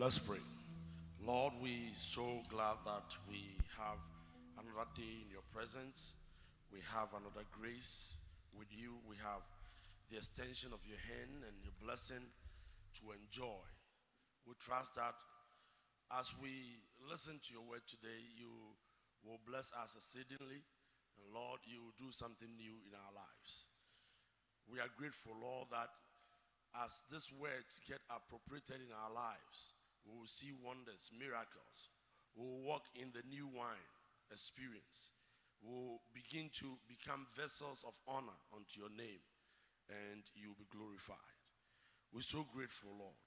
Let's pray. Lord, we so glad that we have another day in your presence. We have another grace with you. We have the extension of your hand and your blessing to enjoy. We trust that as we listen to your word today, you will bless us exceedingly. And Lord, you will do something new in our lives. We are grateful, Lord, that as these words get appropriated in our lives, we will see wonders, miracles. We will walk in the new wine experience. We will begin to become vessels of honor unto your name, and you will be glorified. We're so grateful, Lord,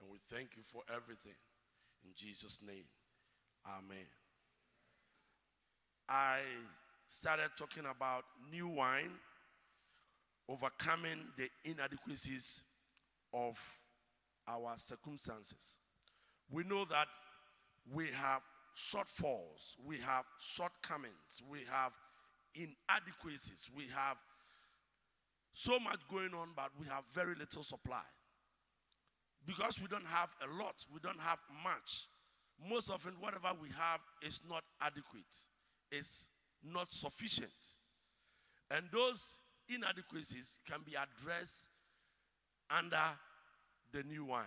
and we thank you for everything. In Jesus' name, Amen. I started talking about new wine, overcoming the inadequacies of our circumstances. We know that we have shortfalls, we have shortcomings, we have inadequacies, we have so much going on, but we have very little supply. Because we don't have a lot, we don't have much. Most often, whatever we have is not adequate, it's not sufficient. And those inadequacies can be addressed under the new wine.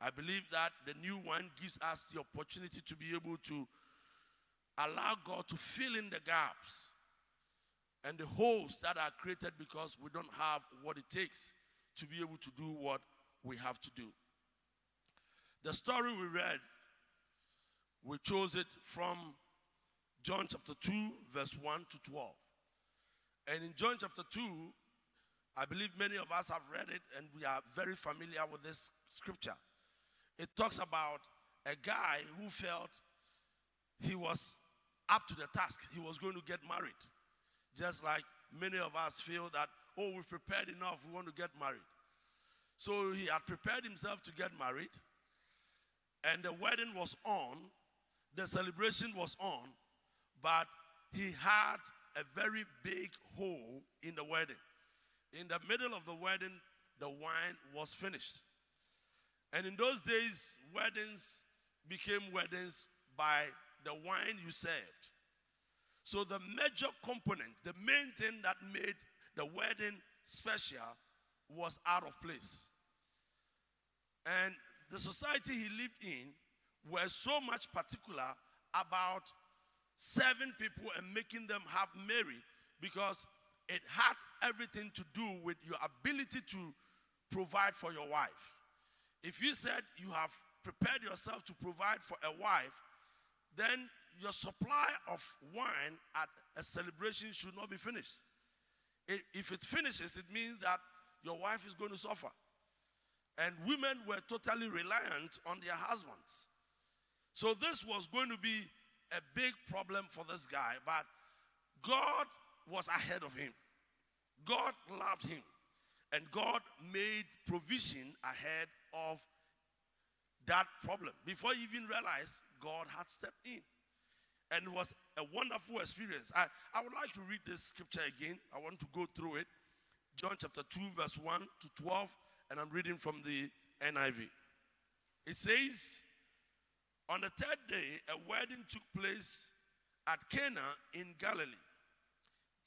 I believe that the new wine gives us the opportunity to be able to allow God to fill in the gaps and the holes that are created because we don't have what it takes to be able to do what we have to do. The story we read, we chose it from John chapter 2, verse 1 to 12. And in John chapter 2, I believe many of us have read it and we are very familiar with this scripture. It talks about a guy who felt he was up to the task, he was going to get married. Just like many of us feel that, oh, we've prepared enough, we want to get married. So he had prepared himself to get married, and the wedding was on, the celebration was on, but he had a very big hole in the wedding. In the middle of the wedding, the wine was finished. And in those days, weddings became weddings by the wine you served. So the major component, the main thing that made the wedding special was out of place. And the society he lived in were so much particular about serving people and making them have merry because it had everything to do with your ability to provide for your wife. If you said you have prepared yourself to provide for a wife, then your supply of wine at a celebration should not be finished. If it finishes, it means that your wife is going to suffer. And women were totally reliant on their husbands. So this was going to be a big problem for this guy, but God was ahead of him. God loved him. And God made provision ahead of that problem. Before he even realized, God had stepped in. And it was a wonderful experience. I, I would like to read this scripture again. I want to go through it. John chapter 2, verse 1 to 12, and I'm reading from the NIV. It says, On the third day, a wedding took place at Cana in Galilee.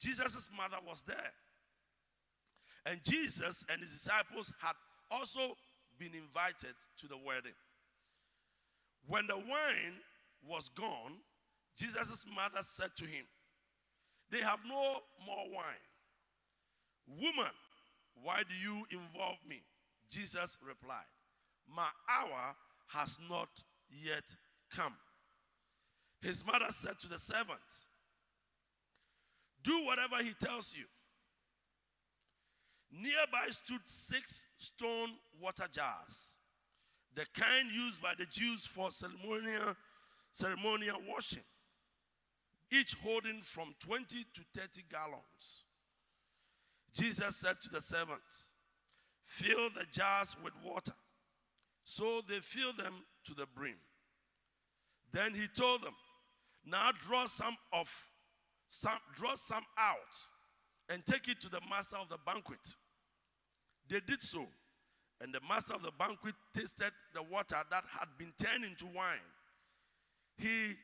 Jesus' mother was there. And Jesus and his disciples had also been invited to the wedding. When the wine was gone, Jesus' mother said to him, They have no more wine. Woman, why do you involve me? Jesus replied, My hour has not yet come. His mother said to the servants, Do whatever he tells you. Nearby stood six stone water jars, the kind used by the Jews for ceremonial, ceremonial washing, each holding from 20 to 30 gallons. Jesus said to the servants, Fill the jars with water. So they filled them to the brim. Then he told them, Now draw some of some draw some out and take it to the master of the banquet. They did so, And the master of the banquet tasted the water that had been turned into wine. He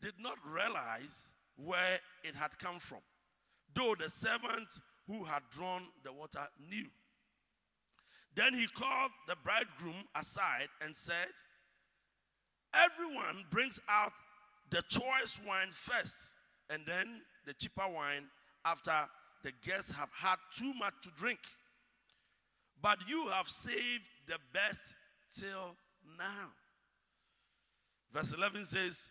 did not realize where it had come from, though the servant who had drawn the water knew. Then he called the bridegroom aside and said, Everyone brings out the choice wine first, and then the cheaper wine after the guests have had too much to drink. But you have saved the best till now. Verse 11 says,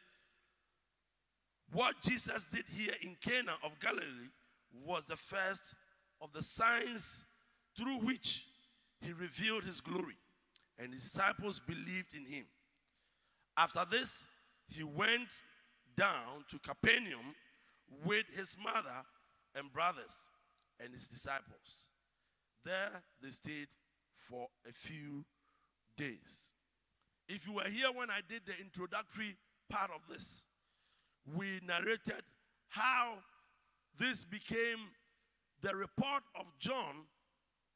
What Jesus did here in Cana of Galilee was the first of the signs through which he revealed his glory, and his disciples believed in him. After this, he went down to Capernaum with his mother and brothers and his disciples. There they stayed for a few days. If you were here when I did the introductory part of this, we narrated how this became the report of John,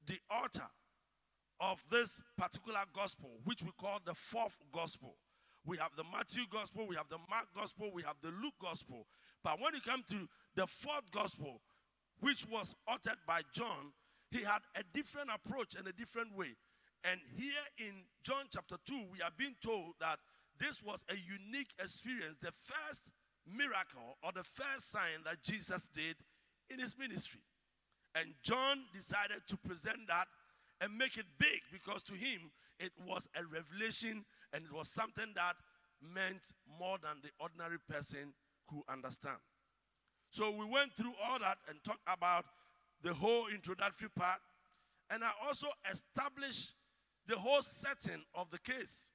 the author of this particular gospel, which we call the fourth gospel. We have the Matthew gospel, we have the Mark gospel, we have the Luke gospel. But when you come to the fourth gospel, which was uttered by John, he had a different approach and a different way. And here in John chapter 2, we are being told that this was a unique experience, the first miracle or the first sign that Jesus did in his ministry. And John decided to present that and make it big because to him it was a revelation and it was something that meant more than the ordinary person could understand. So we went through all that and talked about the whole introductory part. And I also established the whole setting of the case,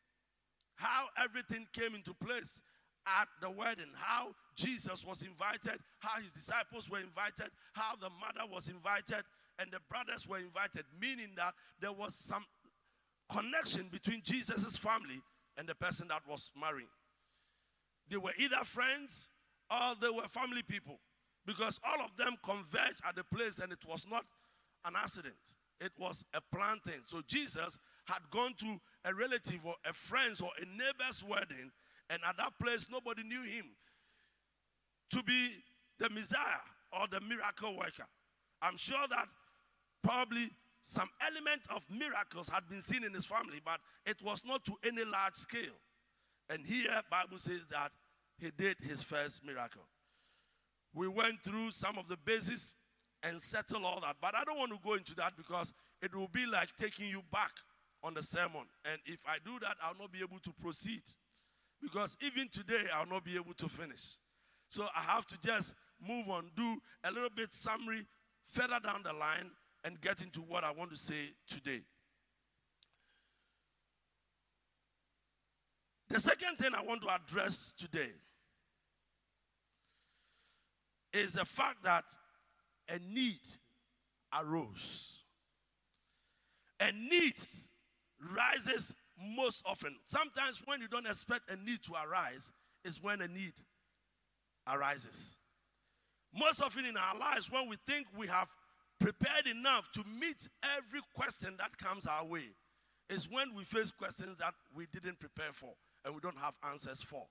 how everything came into place at the wedding, how Jesus was invited, how his disciples were invited, how the mother was invited, and the brothers were invited, meaning that there was some connection between Jesus' family and the person that was marrying. They were either friends or they were family people because all of them converged at the place and it was not an accident, it was a planned thing. So Jesus had gone to a relative or a friend's or a neighbor's wedding, and at that place, nobody knew him to be the Messiah or the miracle worker. I'm sure that probably some element of miracles had been seen in his family, but it was not to any large scale. And here, Bible says that he did his first miracle. We went through some of the bases and settled all that, but I don't want to go into that because it will be like taking you back on the sermon. And if I do that, I'll not be able to proceed because even today, I'll not be able to finish. So I have to just move on, do a little bit summary further down the line, and get into what I want to say today. The second thing I want to address today is the fact that a need arose. A need rises most often. Sometimes, when you don't expect a need to arise, is when a need arises. Most often in our lives, when we think we have prepared enough to meet every question that comes our way is when we face questions that we didn't prepare for and we don't have answers for.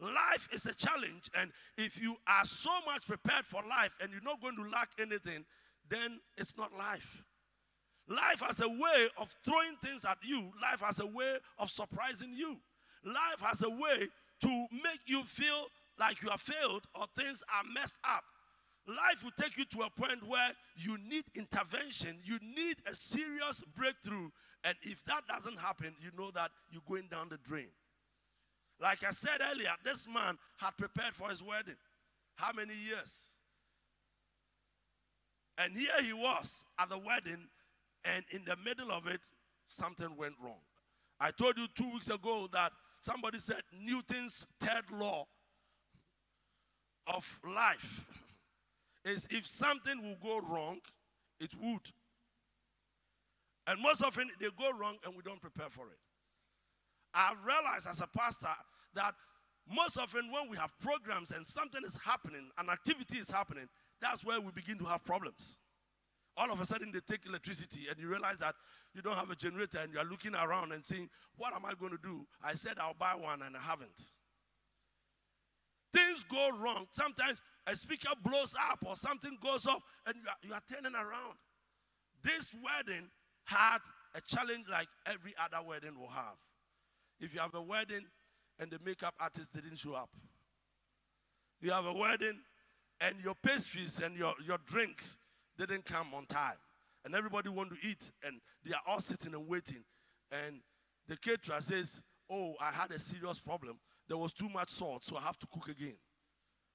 Life is a challenge, and if you are so much prepared for life and you're not going to lack anything, then it's not life. Life has a way of throwing things at you, life has a way of surprising you. Life has a way to make you feel like you have failed or things are messed up. Life will take you to a point where you need intervention, you need a serious breakthrough. And if that doesn't happen, you know that you're going down the drain. Like I said earlier, this man had prepared for his wedding. How many years? And here he was at the wedding, and in the middle of it, something went wrong. I told you two weeks ago that somebody said Newton's third law of life is if something will go wrong, it would. And most often they go wrong and we don't prepare for it. I've realized as a pastor that most often when we have programs and something is happening, an activity is happening, that's where we begin to have problems. all of a sudden they take electricity and you realize that you don't have a generator and you are looking around and saying, What am I going to do? I said I'll buy one and I haven't. Things go wrong. Sometimes a speaker blows up or something goes off and you are, you are turning around. This wedding had a challenge like every other wedding will have. If you have a wedding and the makeup artist didn't show up, you have a wedding and your pastries and your, your drinks didn't come on time. And everybody want to eat and they are all sitting and waiting. And the caterer says, Oh, I had a serious problem. There was too much salt, so I have to cook again.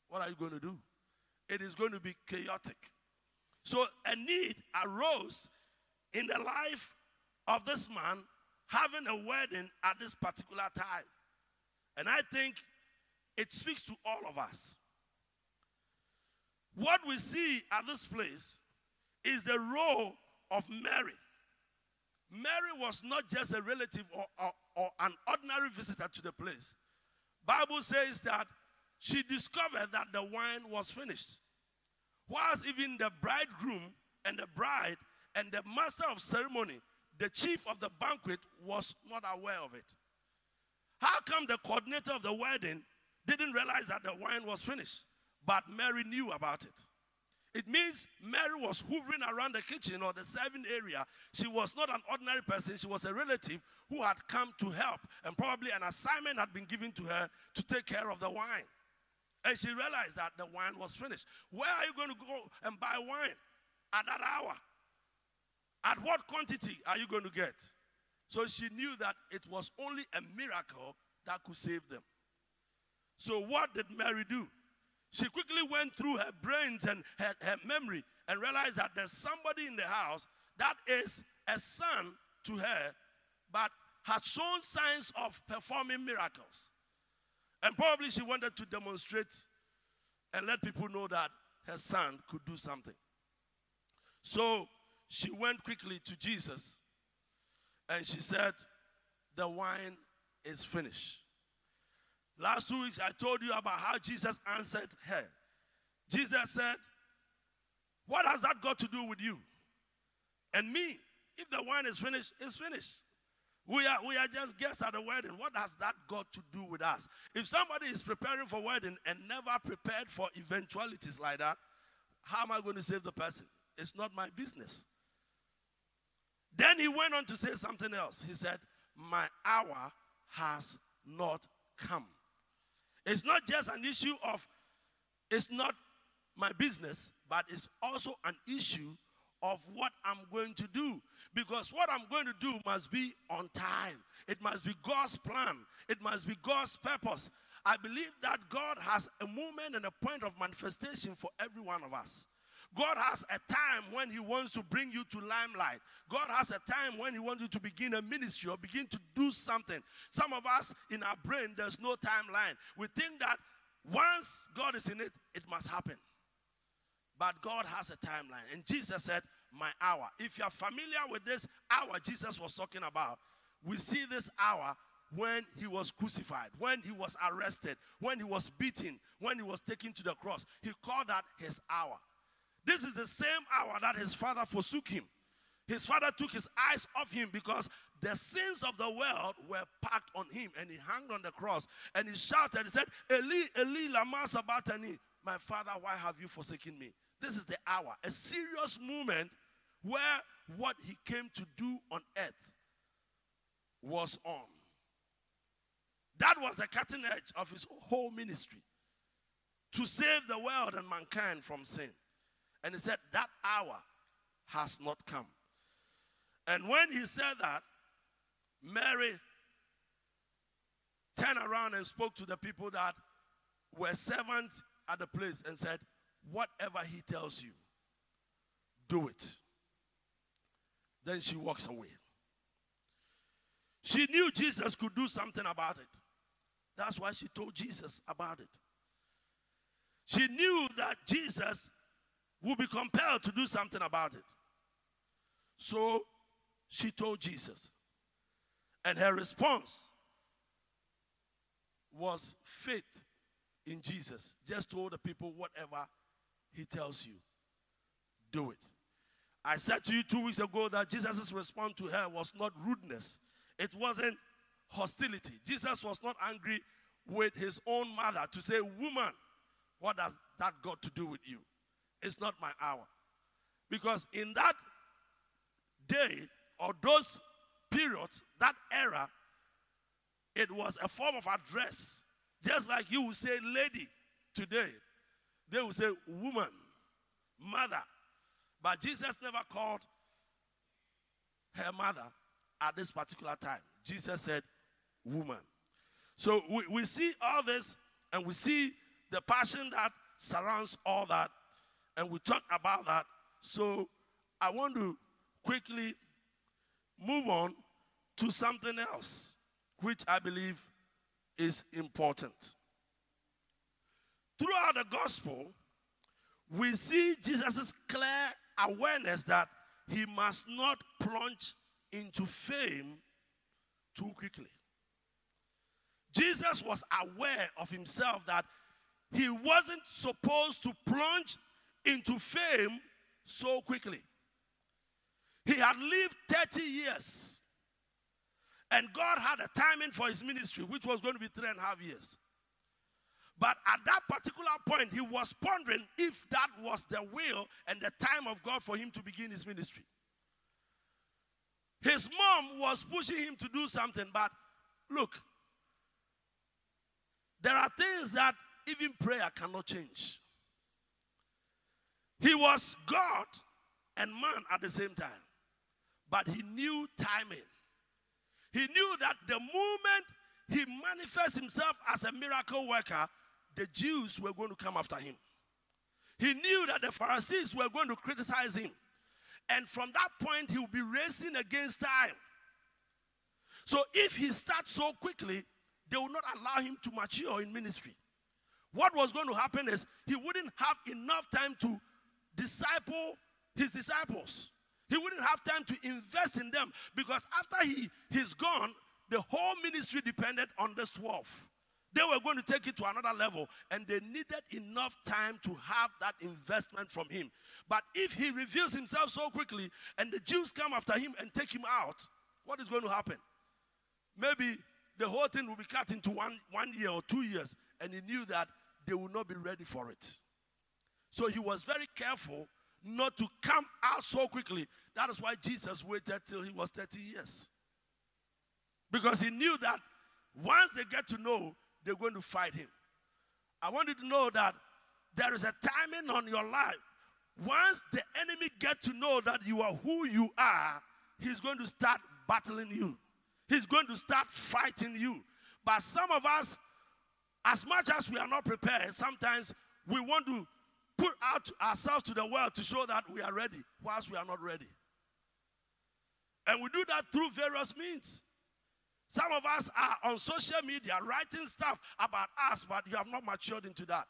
What are you going to do? It is going to be chaotic. So a need arose in the life of this man having a wedding at this particular time. And I think it speaks to all of us. What we see at this place is the role of Mary. Mary was not just a relative or, or, or, an ordinary visitor to the place. Bible says that she discovered that the wine was finished. Whilst even the bridegroom and the bride and the master of ceremony, the chief of the banquet, was not aware of it. How come the coordinator of the wedding didn't realize that the wine was finished, but Mary knew about it? It means Mary was hovering around the kitchen or the serving area. She was not an ordinary person, she was a relative who had come to help, and probably an assignment had been given to her to take care of the wine. And she realized that the wine was finished. Where are you going to go and buy wine at that hour? At what quantity are you going to get? So she knew that it was only a miracle that could save them. So, what did Mary do? She quickly went through her brains and her, her memory and realized that there's somebody in the house that is a son to her, but had shown signs of performing miracles. And probably she wanted to demonstrate and let people know that her son could do something. So she went quickly to Jesus and she said, The wine is finished. Last two weeks, I told you about how Jesus answered her. Jesus said, What has that got to do with you? And me, if the wine is finished, it's finished. We are, we are just guests at the wedding. What has that got to do with us? If somebody is preparing for wedding and never prepared for eventualities like that, how am I going to save the person? It's not my business. Then he went on to say something else. He said, My hour has not come. It's not just an issue of, it's not my business, but it's also an issue of what I'm going to do. Because what I'm going to do must be on time. It must be God's plan. It must be God's purpose. I believe that God has a moment and a point of manifestation for every one of us. God has a time when He wants to bring you to limelight. God has a time when He wants you to begin a ministry or begin to do something. Some of us, in our brain, there's no timeline. We think that once God is in it, it must happen. But God has a timeline. And Jesus said, My hour. If you are familiar with this hour Jesus was talking about, we see this hour when he was crucified, when he was arrested, when he was beaten, when he was taken to the cross. He called that his hour. This is the same hour that his father forsook him. His father took his eyes off him because the sins of the world were packed on him and he hung on the cross and he shouted, He said, Eli, Eli, Lama Sabachthani. My father, why have you forsaken me? This is the hour, a serious moment where what he came to do on earth was on. That was the cutting edge of his whole ministry to save the world and mankind from sin. And he said, That hour has not come. And when he said that, Mary turned around and spoke to the people that were servants at the place and said, Whatever he tells you, do it. Then she walks away. She knew Jesus could do something about it. That's why she told Jesus about it. She knew that Jesus would be compelled to do something about it. So she told Jesus. And her response was faith in Jesus. Just told the people, whatever he tells you, do it. I said to you two weeks ago that Jesus' response to her was not rudeness, it wasn't hostility. Jesus was not angry with his own mother to say, Woman, what does that got to do with you? It's not my hour. Because in that day or those periods, that era, it was a form of address. Just like you would say lady today, they would say woman, mother. But Jesus never called her mother at this particular time. Jesus said woman. So we, we see all this and we see the passion that surrounds all that and we talk about that. So I want to quickly move on to something else, which I believe is important. Throughout the gospel, we see Jesus' clear awareness that he must not plunge into fame too quickly. Jesus was aware of himself that he wasn't supposed to plunge into fame so quickly. He had lived 30 years. And God had a timing for his ministry, which was going to be three and a half years. But at that particular point, he was pondering if that was the will and the time of God for him to begin his ministry. His mom was pushing him to do something, but look, there are things that even prayer cannot change. He was God and man at the same time, but he knew timing. He knew that the moment he manifests himself as a miracle worker, the Jews were going to come after him. He knew that the Pharisees were going to criticize him. And from that point, he will be racing against time. So if he starts so quickly, they will not allow him to mature in ministry. What was going to happen is he wouldn't have enough time to disciple his disciples. He wouldn't have time to invest in them because after he, he's gone, the whole ministry depended on this 12. They were going to take it to another level, and they needed enough time to have that investment from him. But if he reveals himself so quickly and the Jews come after him and take him out, what is going to happen? Maybe the whole thing will be cut into one, one year or two years, and he knew that they will not be ready for it. So he was very careful not to come out so quickly. That is why Jesus waited till he was 30 years. Because he knew that once they get to know they're going to fight him. I want you to know that there is a timing on your life. Once the enemy get to know that you are who you are, he's going to start battling you. He's going to start fighting you. But some of us, as much as we are not prepared, sometimes we want to put out ourselves to the world to show that we are ready, whilst we are not ready. And we do that through various means. Some of us are on social media writing stuff about us, but you have not matured into that.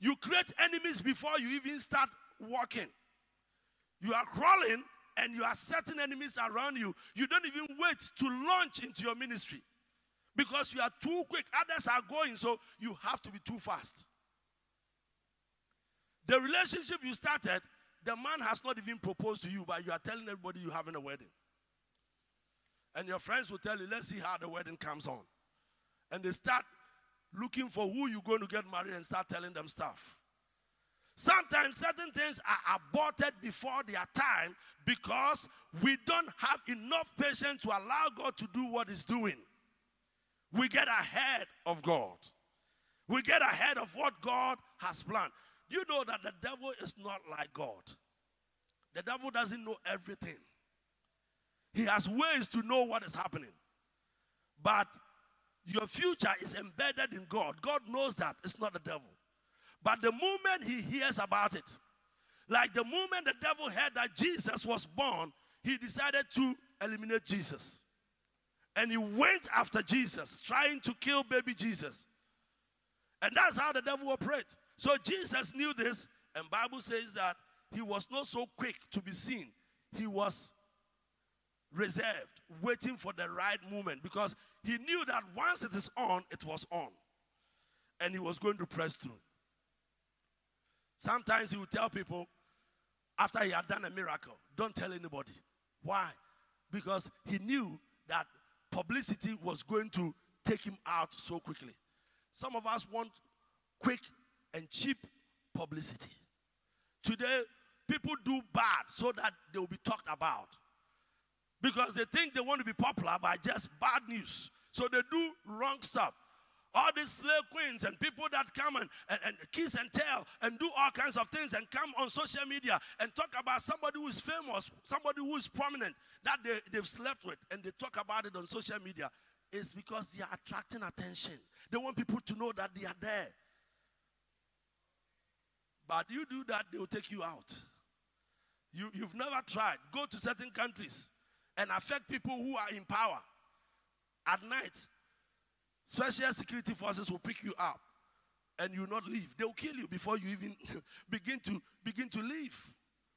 You create enemies before you even start walking. You are crawling and you are setting enemies around you. You don't even wait to launch into your ministry because you are too quick. Others are going, so you have to be too fast. The relationship you started, the man has not even proposed to you, but you are telling everybody you're having a wedding. And your friends will tell you, let's see how the wedding comes on. And they start looking for who you're going to get married and start telling them stuff. Sometimes certain things are aborted before their time because we don't have enough patience to allow God to do what He's doing. We get ahead of God. We get ahead of what God has planned. You know that the devil is not like God. The devil doesn't know everything. He has ways to know what is happening. But your future is embedded in God. God knows that. It's not the devil. But the moment he hears about it, like the moment the devil heard that Jesus was born, he decided to eliminate Jesus. And he went after Jesus, trying to kill baby Jesus. And that's how the devil operates. So Jesus knew this, and Bible says that he was not so quick to be seen. He was reserved, waiting for the right moment because he knew that once it is on, it was on. And he was going to press through. Sometimes he would tell people after he had done a miracle, don't tell anybody. Why? Because he knew that publicity was going to take him out so quickly. Some of us want quick and cheap publicity. Today, people do bad so that they will be talked about. Because they think they want to be popular by just bad news. So they do wrong stuff. All these slay queens and people that come and, and, and, kiss and tell and do all kinds of things and come on social media and talk about somebody who is famous, somebody who is prominent that they, they've slept with, and they talk about it on social media, is because they are attracting attention. They want people to know that they are there. But you do that, they will take you out. You, you've never tried. Go to certain countries and affect people who are in power. At night, special security forces will pick you up and you not leave. They will kill you before you even begin to begin to leave.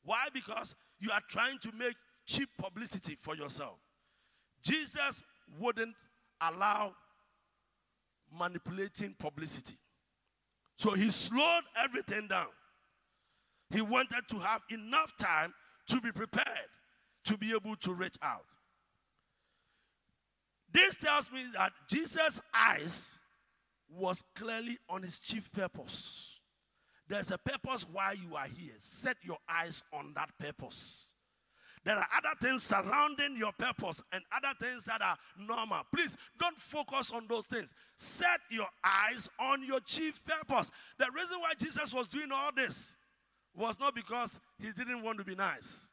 Why? Because you are trying to make cheap publicity for yourself. Jesus wouldn't allow manipulating publicity. So he slowed everything down. He wanted to have enough time to be prepared to be able to reach out. This tells me that Jesus' eyes was clearly on his chief purpose. There's a purpose why you are here. Set your eyes on that purpose. There are other things surrounding your purpose and other things that are normal. Please don't focus on those things. Set your eyes on your chief purpose. The reason why Jesus was doing all this was not because he didn't want to be nice.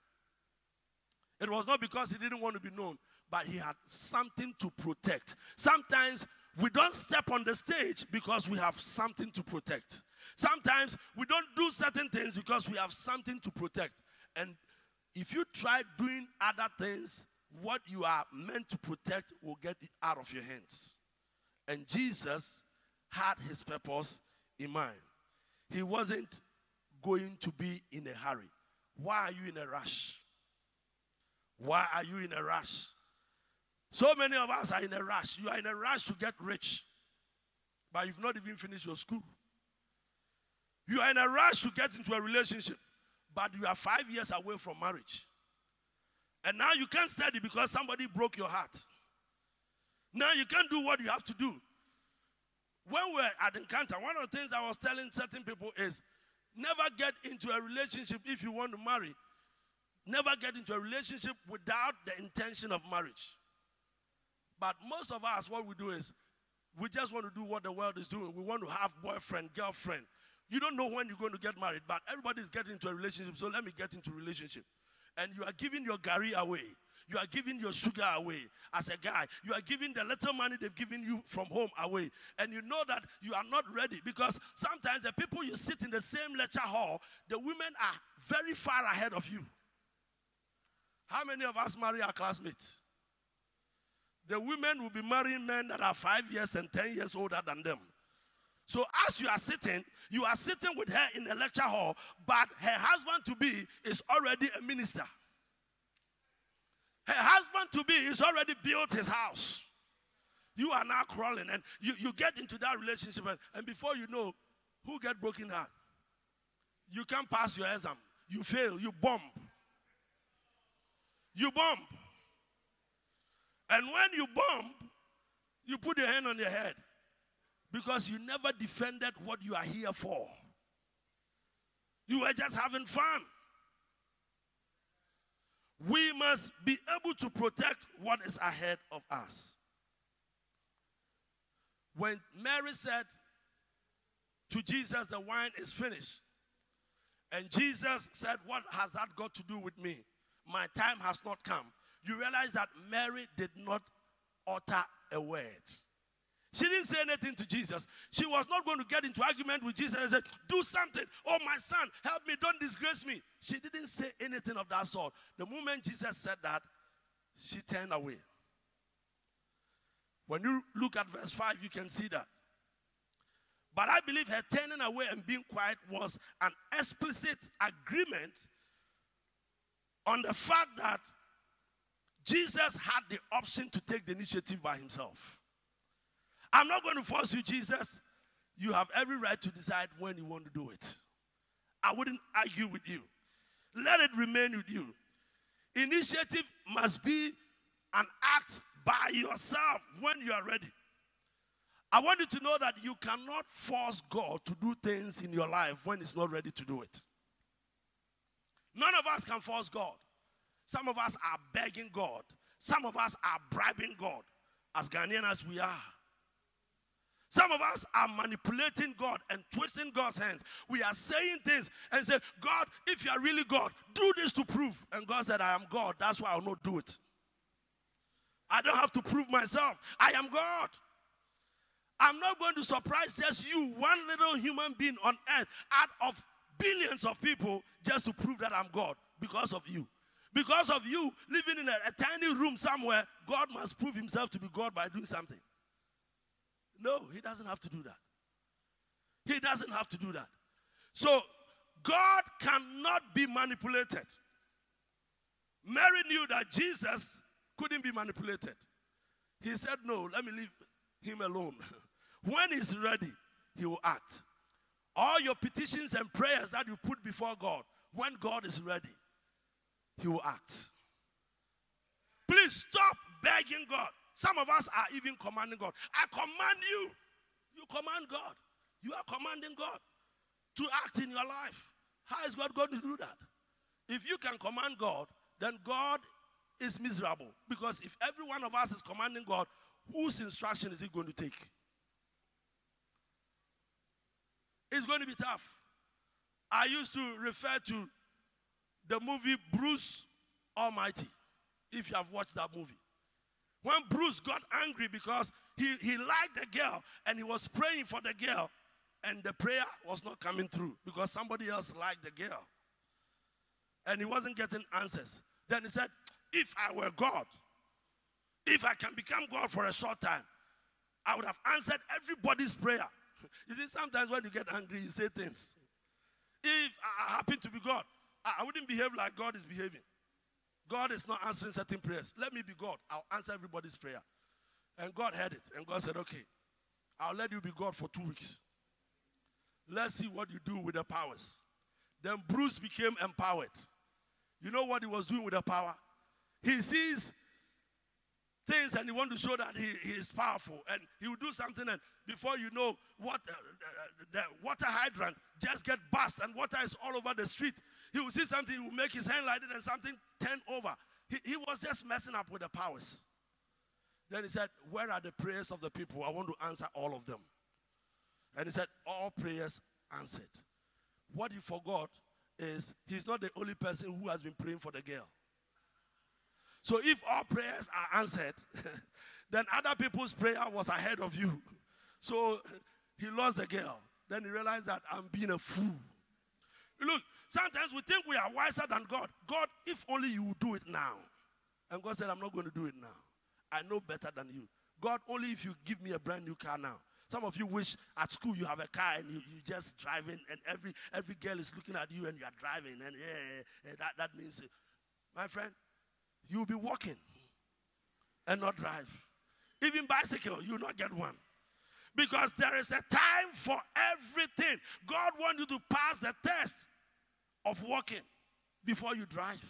It was not because he didn't want to be known, but he had something to protect. Sometimes we don't step on the stage because we have something to protect. Sometimes we don't do certain things because we have something to protect. And if you try doing other things, what you are meant to protect will get out of your hands. And Jesus had his purpose in mind. He wasn't going to be in a hurry. Why are you in a rush? Why are you in a rush? So many of us are in a rush. You are in a rush to get rich, but you've not even finished your school. You are in a rush to get into a relationship, but you are five years away from marriage. And now you can't study because somebody broke your heart. Now you can't do what you have to do. When we're at Encounter, one of the things I was telling certain people is never get into a relationship if you want to marry. Never get into a relationship without the intention of marriage. But most of us, what we do is we just want to do what the world is doing. We want to have boyfriend, girlfriend. You don't know when you're going to get married, but everybody is getting into a relationship, so let me get into a relationship. And you are giving your gari away. You are giving your sugar away as a guy. You are giving the little money they've given you from home away. And you know that you are not ready because sometimes the people you sit in the same lecture hall, the women are very far ahead of you. How many of us marry our classmates? The women will be marrying men that are five years and ten years older than them. So as you are sitting, you are sitting with her in the lecture hall, but her husband to be is already a minister. Her husband to be is already built his house. You are now crawling, and you, you get into that relationship, and, and before you know, who get broken heart? You can't pass your exam. You fail. You bump. You bump. And when you bump, you put your hand on your head because you never defended what you are here for. You were just having fun. We must be able to protect what is ahead of us. When Mary said to Jesus, The wine is finished, and Jesus said, What has that got to do with me? My time has not come. You realize that Mary did not utter a word. She didn't say anything to Jesus. She was not going to get into argument with Jesus and say, Do something. Oh, my son, help me. Don't disgrace me. She didn't say anything of that sort. The moment Jesus said that, she turned away. When you look at verse 5, you can see that. But I believe her turning away and being quiet was an explicit agreement on the fact that Jesus had the option to take the initiative by himself. I'm not going to force you, Jesus. You have every right to decide when you want to do it. I wouldn't argue with you. Let it remain with you. Initiative must be an act by yourself when you are ready. I want you to know that you cannot force God to do things in your life when He's not ready to do it. None of us can force God. Some of us are begging God. Some of us are bribing God, as Ghanaian as we are. Some of us are manipulating God and twisting God's hands. We are saying things and say, God, if you are really God, do this to prove. And God said, I am God. That's why I'll not do it. I don't have to prove myself. I am God. I'm not going to surprise just you, one little human being on earth, out of billions of people, just to prove that I'm God because of you. Because of you living in a, a tiny room somewhere, God must prove himself to be God by doing something. No, he doesn't have to do that. He doesn't have to do that. So, God cannot be manipulated. Mary knew that Jesus couldn't be manipulated. He said, No, let me leave him alone. when he's ready, he will act. All your petitions and prayers that you put before God, when God is ready, he will act. Please stop begging God. Some of us are even commanding God. I command you. You command God. You are commanding God to act in your life. How is God going to do that? If you can command God, then God is miserable. Because if every one of us is commanding God, whose instruction is he going to take? It's going to be tough. I used to refer to the movie Bruce Almighty, if you have watched that movie. When Bruce got angry because he, he liked the girl and he was praying for the girl, and the prayer was not coming through because somebody else liked the girl. And he wasn't getting answers. Then he said, If I were God, if I can become God for a short time, I would have answered everybody's prayer. You see, sometimes when you get angry, you say things. If I happen to be God, I wouldn't behave like God is behaving. God is not answering certain prayers. Let me be God. I'll answer everybody's prayer. And God heard it. And God said, Okay, I'll let you be God for two weeks. Let's see what you do with the powers. Then Bruce became empowered. You know what he was doing with the power? He sees things and he wants to show that he, he is powerful. And he will do something, and before you know, what uh, uh, the water hydrant just get bust, and water is all over the street. He will see something, he will make his hand like it, and something turn over. He, he was just messing up with the powers. Then he said, Where are the prayers of the people? I want to answer all of them. And he said, All prayers answered. What he forgot is he's not the only person who has been praying for the girl. So if all prayers are answered, then other people's prayer was ahead of you. So he lost the girl. Then he realized that I'm being a fool. Look, sometimes we think we are wiser than God. God, if only you would do it now. And God said, I'm not going to do it now. I know better than you. God, only if you give me a brand new car now. Some of you wish at school you have a car and you, you just driving and every every girl is looking at you and you are driving and yeah, yeah that, that means, my friend, you'll be walking and not drive. Even bicycle, you'll not get one. Because there is a time for everything. God wants you to pass the test of walking before you drive.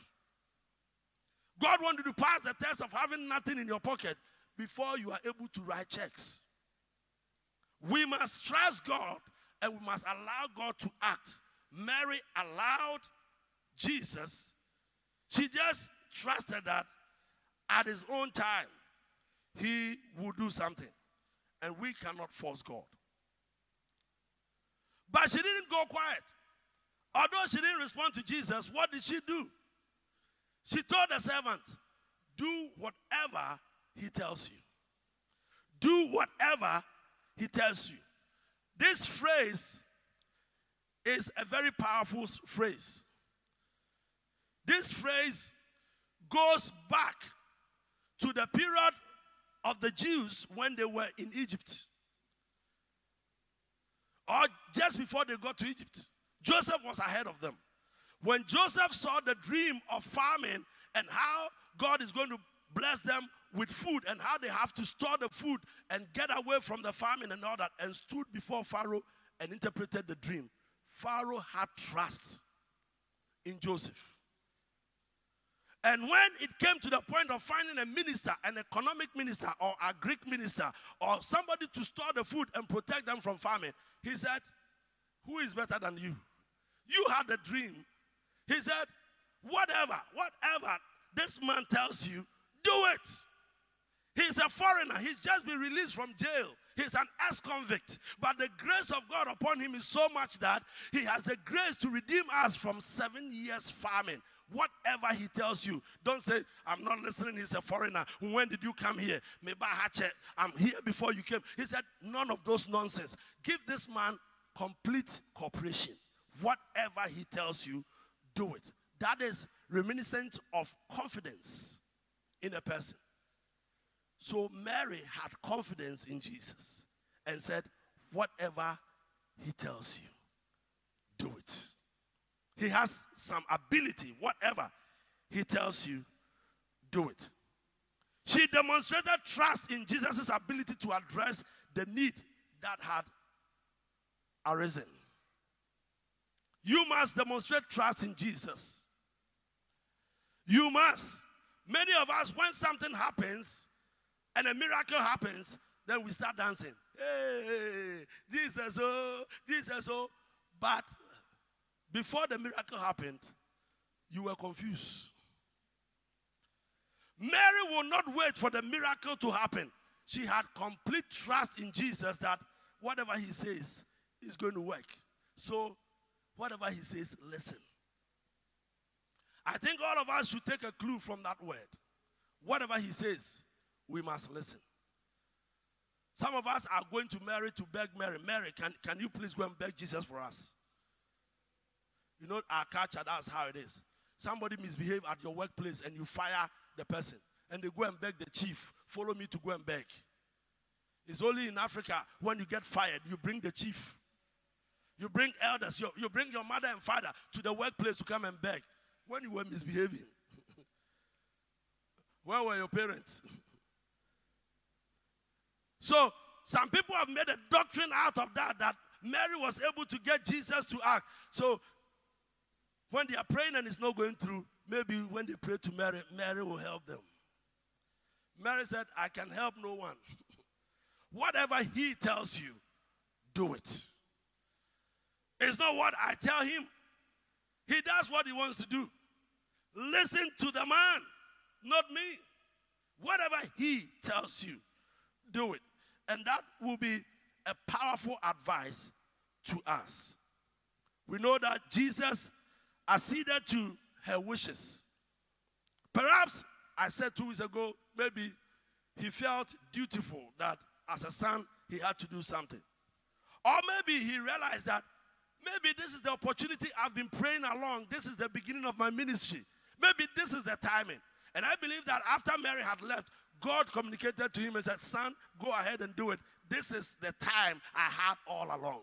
God wants you to pass the test of having nothing in your pocket before you are able to write checks. We must trust God and we must allow God to act. Mary allowed Jesus. She just trusted that at his own time he would do something. And we cannot force God. But she didn't go quiet. Although she didn't respond to Jesus, what did she do? She told the servant, Do whatever he tells you. Do whatever he tells you. This phrase is a very powerful phrase. This phrase goes back to the period of the Jews when they were in Egypt. Or just before they got to Egypt. Joseph was ahead of them. When Joseph saw the dream of famine and how God is going to bless them with food and how they have to store the food and get away from the famine and all that, and stood before Pharaoh and interpreted the dream, Pharaoh had trust in Joseph. And when it came to the point of finding a minister, an economic minister or agric minister or somebody to store the food and protect them from famine, he said, Who is better than you? You had a dream. He said, Whatever, whatever this man tells you, do it. He's a foreigner. He's just been released from jail. He's an ex convict. But the grace of God upon him is so much that he has the grace to redeem us from seven years famine. Whatever he tells you, don't say, I'm not listening. He's a foreigner. When did you come here? I'm here before you came. He said, None of those nonsense. Give this man complete cooperation. Whatever he tells you, do it. That is reminiscent of confidence in a person. So Mary had confidence in Jesus and said, Whatever he tells you, do it. He has some ability, whatever he tells you, do it. She demonstrated trust in Jesus' ability to address the need that had arisen. You must demonstrate trust in Jesus. You must. Many of us, when something happens and a miracle happens, then we start dancing. Hey, Jesus, oh, Jesus, oh. But before the miracle happened, you were confused. Mary will not wait for the miracle to happen. She had complete trust in Jesus that whatever he says is going to work. So, whatever he says, listen. I think all of us should take a clue from that word. Whatever he says, we must listen. Some of us are going to Mary to beg Mary, Mary, can, can you please go and beg Jesus for us? You know, our culture, that's how it is. Somebody misbehave at your workplace and you fire the person. And they go and beg the chief, follow me to go and beg. It's only in Africa when you get fired, you bring the chief. You bring elders, you, you bring your mother and father to the workplace to come and beg. When you were misbehaving, where were your parents? so, some people have made a doctrine out of that, that Mary was able to get Jesus to act. So, when they are praying and it's not going through, maybe when they pray to Mary, Mary will help them. Mary said, I can help no one. Whatever he tells you, do it. It's not what I tell him. He does what he wants to do. Listen to the man, not me. Whatever he tells you, do it. And that will be a powerful advice to us. We know that Jesus acceded to her wishes. Perhaps I said two weeks ago, maybe he felt dutiful that as a son he had to do something. Or maybe he realized that maybe this is the opportunity I've been praying along. This is the beginning of my ministry. Maybe this is the timing. And I believe that after Mary had left, God communicated to him and said, Son, go ahead and do it. This is the time I had all along.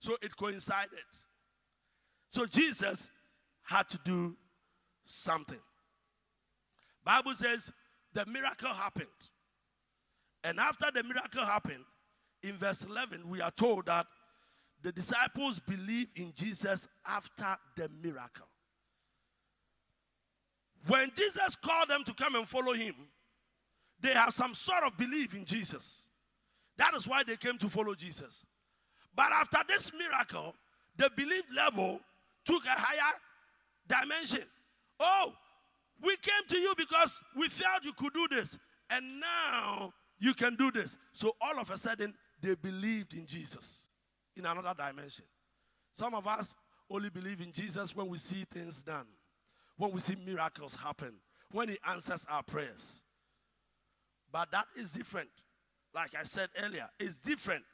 So it coincided. So Jesus had to do something. Bible says the miracle happened. And after the miracle happened, in verse 11, we are told that the disciples believed in Jesus after the miracle. When Jesus called them to come and follow him, they have some sort of belief in Jesus. That is why they came to follow Jesus. But after this miracle, the belief level took a higher dimension. Oh, we came to you because we felt you could do this, and now you can do this. So all of a sudden, they believed in Jesus in another dimension. Some of us only believe in Jesus when we see things done, when we see miracles happen, when He answers our prayers. But that is different. Like I said earlier, it's different.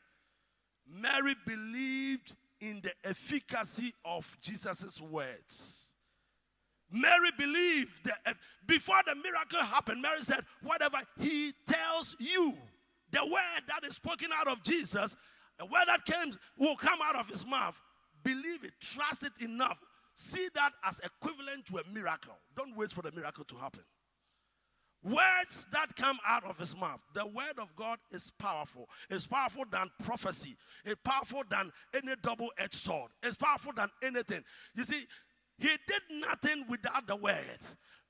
Mary believed in the efficacy of Jesus' words. Mary believed that before the miracle happened, Mary said, Whatever he tells you, the word that is spoken out of Jesus, the word that came will come out of his mouth. Believe it, trust it enough. See that as equivalent to a miracle. Don't wait for the miracle to happen. Words that come out of his mouth. The word of God is powerful. It's powerful than prophecy. It's powerful than any double edged sword. It's powerful than anything. You see, He did nothing without the word.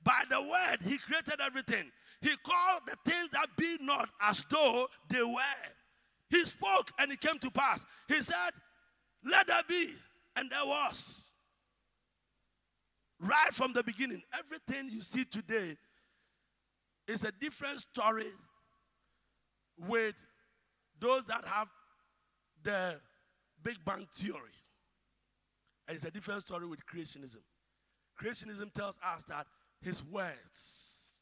By the word, he created everything. He called the things that be not as though they were. He spoke and it came to pass. He said, Let there be, and there was. Right from the beginning, everything you see today is a different story with those that have the Big Bang Theory. And it's a different story with creationism. Creationism tells us that his words,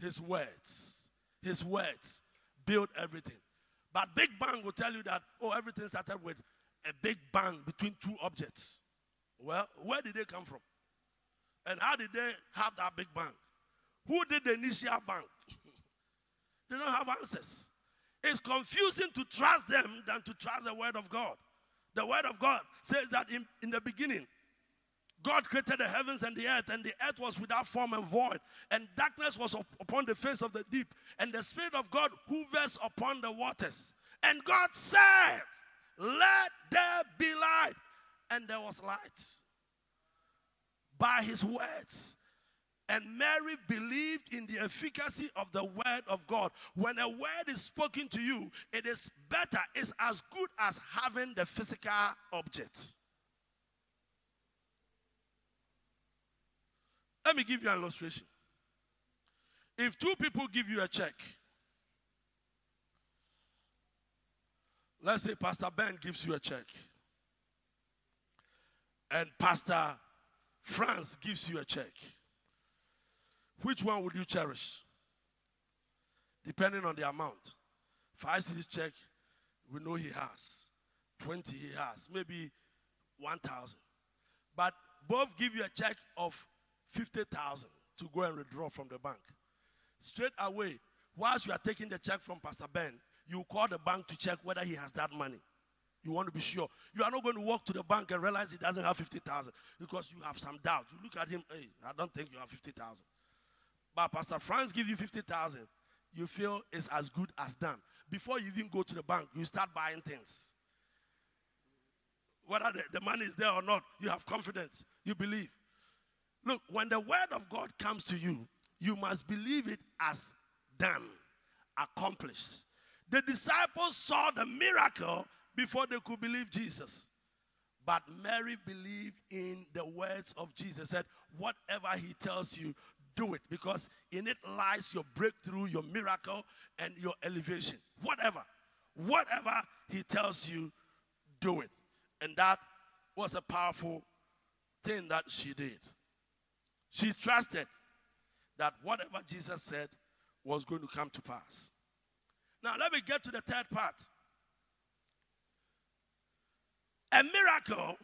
his words, his words build everything. But Big Bang will tell you that, oh, everything started with a big bang between two objects. Well, where did they come from? And how did they have that big bang? Who did the initial bank? they don't have answers. It's confusing to trust them than to trust the word of God. The word of God says that in, in the beginning, God created the heavens and the earth, and the earth was without form and void, and darkness was up upon the face of the deep, and the Spirit of God hovers upon the waters. And God said, Let there be light. And there was light. By his words, and Mary believed in the efficacy of the word of God. When a word is spoken to you, it is better, it's as good as having the physical object. Let me give you an illustration. If two people give you a check, let's say Pastor Ben gives you a check, and Pastor Franz gives you a check. Which one would you cherish? Depending on the amount. Five cedis check, we know he has. 20 he has. Maybe 1,000. But both give you a check of 50,000 to go and withdraw from the bank. Straight away, whilst you are taking the check from Pastor Ben, you call the bank to check whether he has that money. You want to be sure. You are not going to walk to the bank and realize he doesn't have 50,000 because you have some doubt. You look at him, hey, I don't think you have 50,000. But Pastor Franz give you 50,000, you feel it's as good as done. Before you even go to the bank, you start buying things. Whether the, the money is there or not, you have confidence. You believe. Look, when the word of God comes to you, you must believe it as done, accomplished. The disciples saw the miracle before they could believe Jesus. But Mary believed in the words of Jesus. Said, whatever he tells you, do it because in it lies your breakthrough, your miracle, and your elevation. Whatever, whatever he tells you, do it. And that was a powerful thing that she did. She trusted that whatever Jesus said was going to come to pass. Now, let me get to the third part. A miracle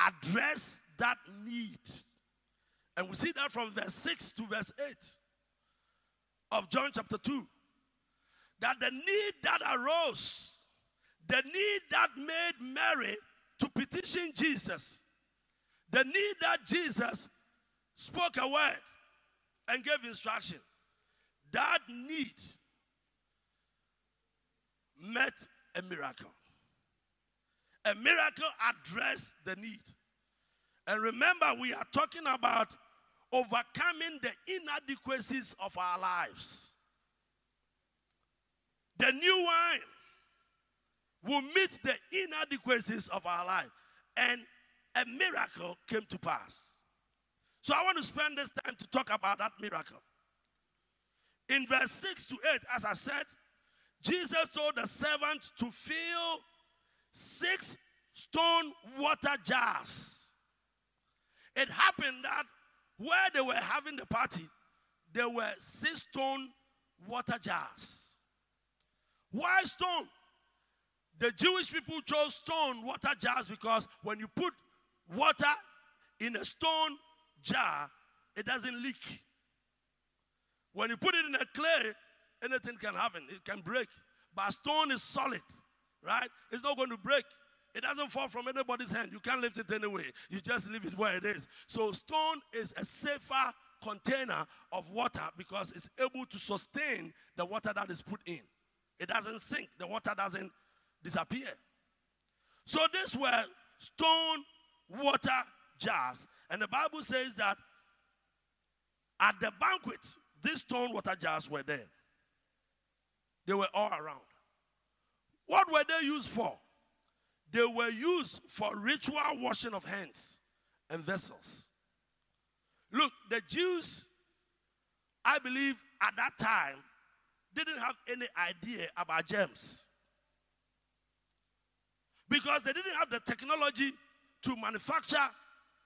addressed that need and we see that from verse 6 to verse 8 of John chapter 2. That the need that arose, the need that made Mary to petition Jesus, the need that Jesus spoke a word and gave instruction, that need met a miracle. A miracle addressed the need. And remember, we are talking about overcoming the inadequacies of our lives. The new wine will meet the inadequacies of our life. And a miracle came to pass. So I want to spend this time to talk about that miracle. In verse 6 to 8, as I said, Jesus told the servant to fill six stone water jars. It happened that where they were having the party, there were six stone water jars. Why stone? The Jewish people chose stone water jars because when you put water in a stone jar, it doesn't leak. When you put it in a clay, anything can happen, it can break. But stone is solid, right? It's not going to break. It doesn't fall from anybody's hand. You can't lift it anyway. You just leave it where it is. So, stone is a safer container of water because it's able to sustain the water that is put in. It doesn't sink, the water doesn't disappear. So, these were stone water jars, And the Bible says that at the banquet, these stone water jars were there. They were all around. What were they used for? They were used for ritual washing of hands and vessels. Look, the Jews, I believe at that time, didn't have any idea about germs. Because they didn't have the technology to manufacture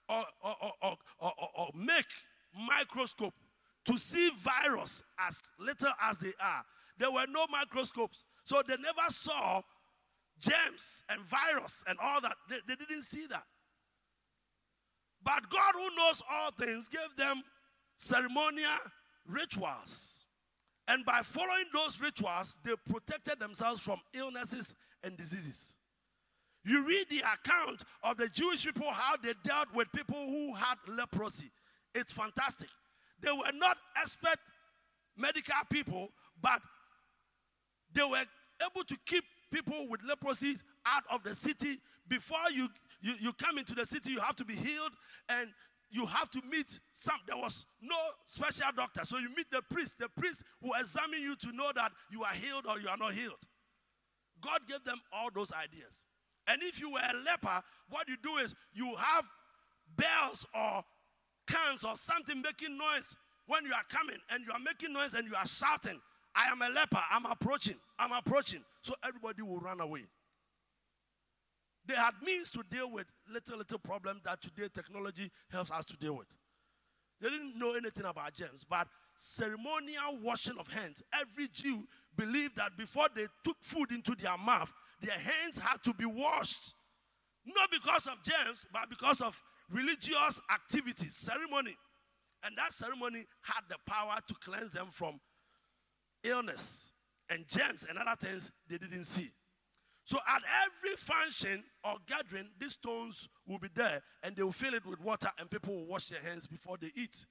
or, or, or, or, make microscope to see virus as little as they are. There were no microscopes. So they never saw germs and virus and all that. They, they didn't see that. But God, who knows all things, gave them ceremonial rituals. And by following those rituals, they protected themselves from illnesses and diseases. You read the account of the Jewish people, how they dealt with people who had leprosy. It's fantastic. They were not expert medical people, but they were able to keep people with leprosy out of the city. Before you, you, you come into the city, you have to be healed and you have to meet some. There was no special doctor. So you meet the priest. The priest will examine you to know that you are healed or you are not healed. God gave them all those ideas. And if you were a leper, what you do is you have bells or cans or something making noise when you are coming and you are making noise and you are shouting, I am a leper, I'm approaching, I'm approaching. So everybody will run away. They had means to deal with little, little problems that today technology helps us to deal with. They didn't know anything about germs, but ceremonial washing of hands. Every Jew believed that before they took food into their mouth, their hands had to be washed. Not because of germs, but because of religious activities, ceremony. And that ceremony had the power to cleanse them from illness and germs and other things they didn't see. So at every function or gathering, these stones will be there and they will fill it with water and people will wash their hands before they eat.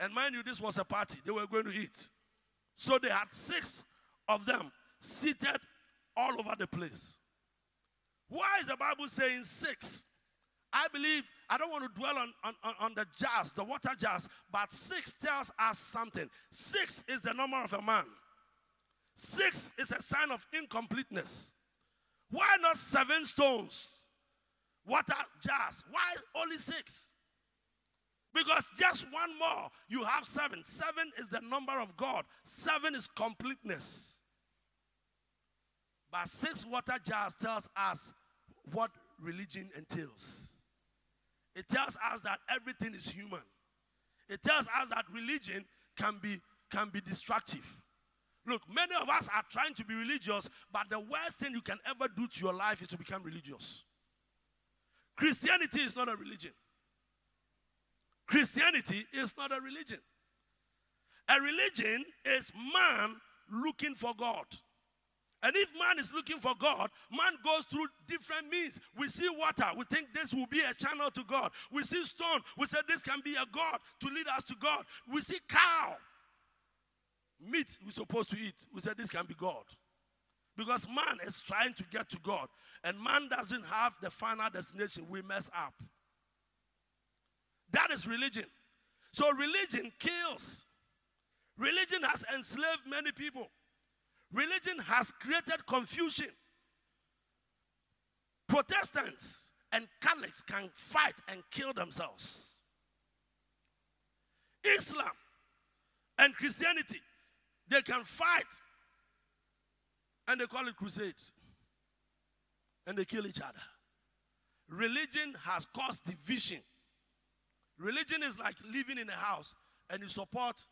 And mind you, this was a party. They were going to eat. So they had six of them seated all over the place. Why is the Bible saying six? I believe, I don't want to dwell on, on, on the jars, the water jars, but six tells us something. Six is the number of a man, six is a sign of incompleteness. Why not seven stones? Water jars. Why only six? Because just one more, you have seven. Seven is the number of God, seven is completeness. But six water jars tells us what religion entails. It tells us that everything is human. It tells us that religion can be, can be destructive. Look, many of us are trying to be religious, but the worst thing you can ever do to your life is to become religious. Christianity is not a religion. Christianity is not a religion. A religion is man looking for God. And if man is looking for God, man goes through different means. We see water, we think this will be a channel to God. We see stone, we say this can be a God to lead us to God. We see cow, meat we're supposed to eat. We said this can be God. Because man is trying to get to God, and man doesn't have the final destination. We mess up. That is religion. So religion kills. Religion has enslaved many people. Religion has created confusion. Protestants and Catholics can fight and kill themselves. Islam and Christianity, they can fight and they call it crusade. And they kill each other. Religion has caused division. Religion is like living in a house and you support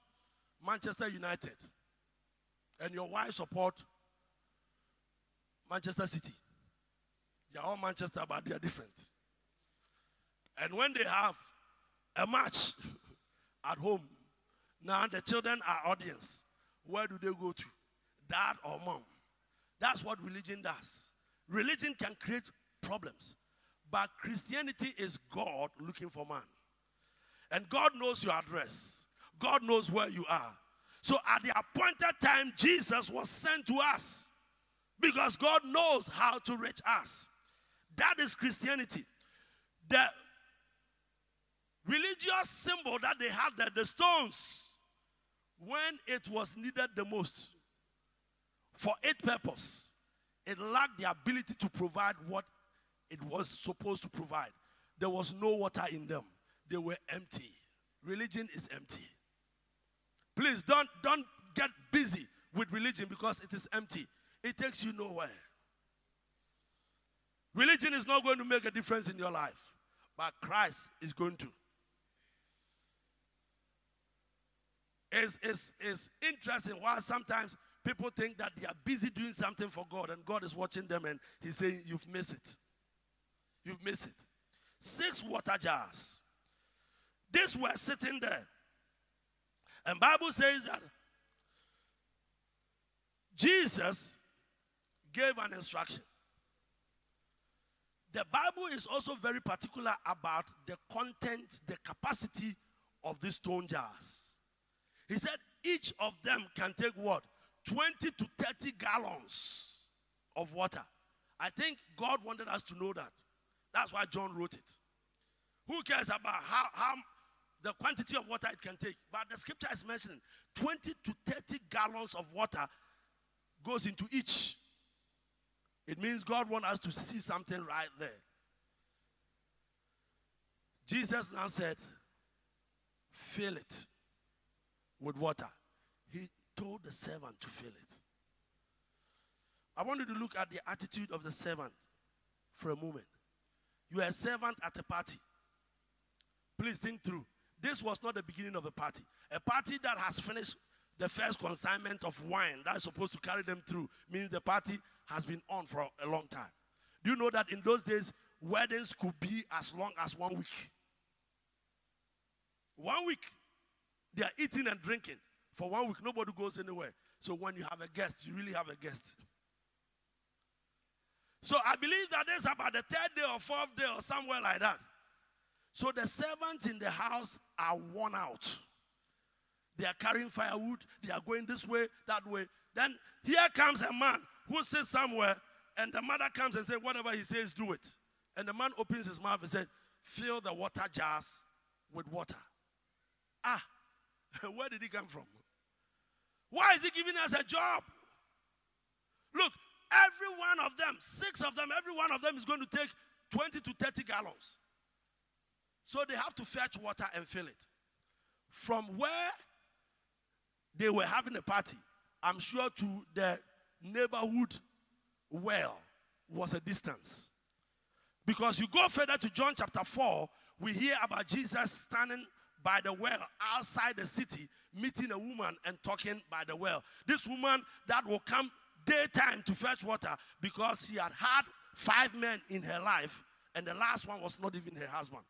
Manchester United and your wife support Manchester City. They are all Manchester, but they are different. And when they have a match at home, now the children are audience. Where do they go to? Dad or mom? That's what religion does. Religion can create problems, but Christianity is God looking for man. And God knows your address, God knows where you are. So at the appointed time, Jesus was sent to us because God knows how to reach us. That is Christianity. The religious symbol that they had there, the stones, when it was needed the most for its purpose, it lacked the ability to provide what it was supposed to provide. There was no water in them, they were empty. Religion is empty. Please don't, don't get busy with religion because it is empty, it takes you nowhere. Religion is not going to make a difference in your life, but Christ is going to. It's, it's, it's interesting why sometimes people think that they are busy doing something for God and God is watching them and He's saying, You've missed it. You've missed it. Six water jars. These were sitting there. And Bible says that Jesus gave an instruction. The Bible is also very particular about the content, the capacity of these stone jars. He said each of them can take what? 20 to 30 gallons of water. I think God wanted us to know that. That's why John wrote it. Who cares about how, how the quantity of water it can take? But the scripture is mentioning 20 to 30 gallons of water goes into each. It means God wants us to see something right there. Jesus now said, fill it with water. He told the servant to fill it. I want you to look at the attitude of the servant for a moment. You are a servant at a party. Please think through. This was not the beginning of a party. A party that has finished the first consignment of wine that is supposed to carry them through means the party has been on for a long time. Do you know that in those days, weddings could be as long as one week? One week. They are eating and drinking. For one week, nobody goes anywhere. So when you have a guest, you really have a guest. So I believe that that is about the third day or fourth day or somewhere like that. So the servants in the house are worn out. They are carrying firewood. They are going this way, that way. Then here comes a man who sits somewhere, and the mother comes and says, Whatever he says, do it. And the man opens his mouth and said, Fill the water jars with water. Ah, where did he come from? Why is he giving us a job? Look, every one of them, six of them, every one of them is going to take 20 to 30 gallons. So they have to fetch water and fill it. From where they were having a party, I'm sure to the neighborhood well was a distance. Because you go further to John chapter 4, we hear about Jesus standing by the well outside the city, meeting a woman and talking by the well. This woman that will come daytime to fetch water because she had had five men in her life, and the last one was not even her husband.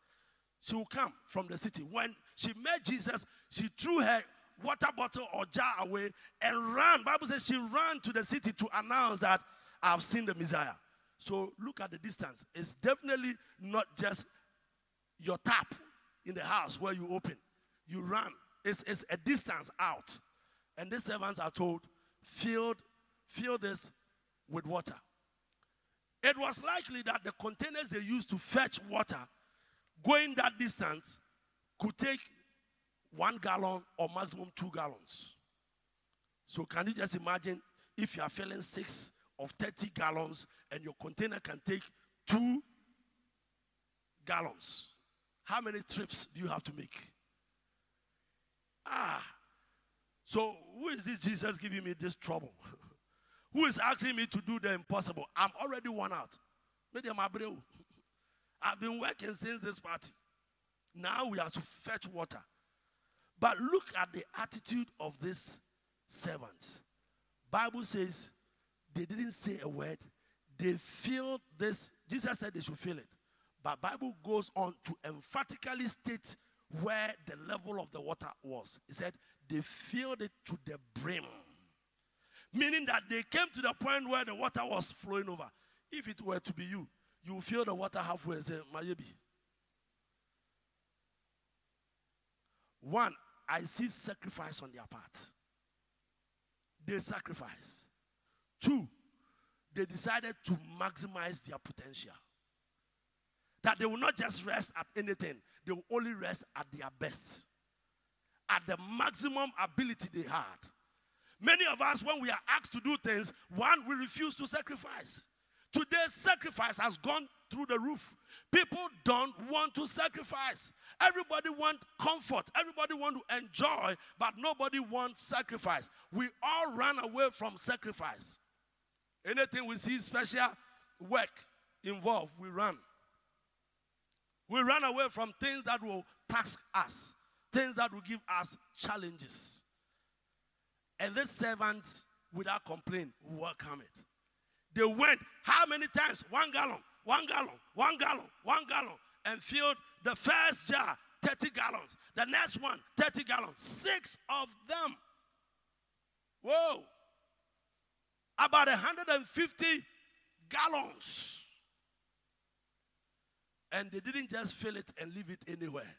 She will come from the city. When she met Jesus, she threw her water bottle or jar away and ran. Bible says she ran to the city to announce that I've seen the Messiah. So look at the distance. It's definitely not just your tap in the house where you open. You run. It's, it's a distance out. And the servants are told, fill, fill this with water. It was likely that the containers they used to fetch water going that distance could take one gallon or maximum two gallons. So, can you just imagine if you are filling six of 30 gallons and your container can take two gallons? How many trips do you have to make? Ah. So, who is this Jesus giving me this trouble? who is asking me to do the impossible? I'm already worn out. I've been working since this party. Now we have to fetch water. But look at the attitude of this servant. Bible says they didn't say a word. They filled this. Jesus said they should feel it. But Bible goes on to emphatically state where the level of the water was. He said they filled it to the brim. Meaning that they came to the point where the water was flowing over. If it were to be you, you fill the water halfway and say, Mayebi. One, I see sacrifice on their part. They sacrifice. Two, they decided to maximize their potential. That they will not just rest at anything, they will only rest at their best, at the maximum ability they had. Many of us, when we are asked to do things, one, we refuse to sacrifice. Today's sacrifice has gone through the roof. People don't want to sacrifice. Everybody want comfort. Everybody want to enjoy, but nobody wants sacrifice. We all run away from sacrifice. Anything we see special work involved, we run. We run away from things that will task us, things that will give us challenges. And this servant, without complaint, welcome it. They went how many times? One gallon, one gallon, one gallon, one gallon, and filled the first jar, 30 gallons. The next one, 30 gallons. Six of them. Whoa. About 150 gallons. And they didn't just fill it and leave it anywhere.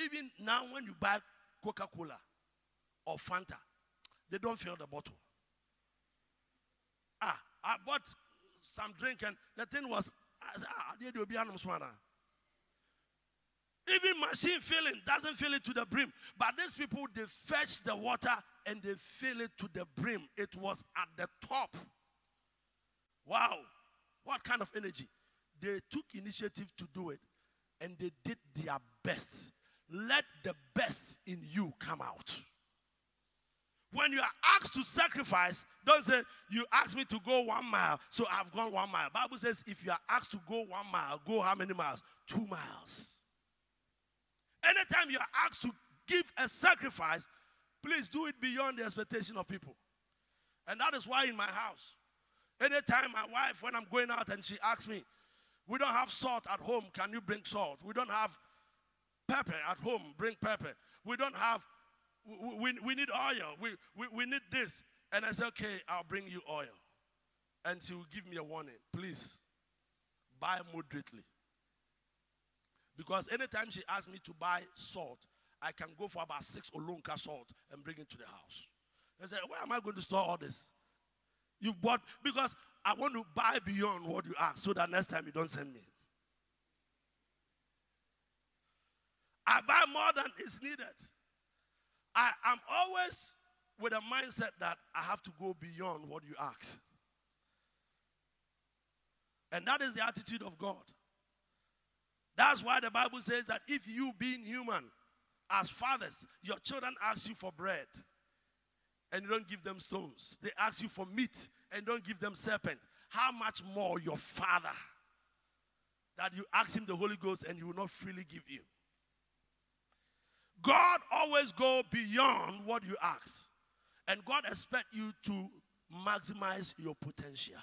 Even now, when you buy Coca Cola or Fanta, they don't fill the bottle. Ah, I bought some drink and the thing was, ah, even machine filling doesn't fill it to the brim. But these people, they fetch the water and they fill it to the brim. It was at the top. Wow. What kind of energy? They took initiative to do it and they did their best. Let the best in you come out. When you are asked to sacrifice, don't say, You asked me to go one mile, so I've gone one mile. Bible says, if you are asked to go one mile, go how many miles? Two miles. Anytime you are asked to give a sacrifice, please do it beyond the expectation of people. And that is why in my house, anytime my wife, when I'm going out and she asks me, we don't have salt at home, can you bring salt? We don't have pepper at home, bring pepper. We don't have we, we need oil. We, we, we need this. And I said, okay, I'll bring you oil. And she will give me a warning. Please, buy moderately. Because anytime she asks me to buy salt, I can go for about six Olonka salt and bring it to the house. I said, where am I going to store all this? You bought, because I want to buy beyond what you ask so that next time you don't send me. I buy more than is needed. I am always with a mindset that I have to go beyond what you ask. And that is the attitude of God. That's why the Bible says that if you, being human, as fathers, your children ask you for bread and you don't give them stones, they ask you for meat and don't give them serpent, how much more your Father that you ask Him the Holy Ghost and He will not freely give you? God always go beyond what you ask. And God expect you to maximize your potential.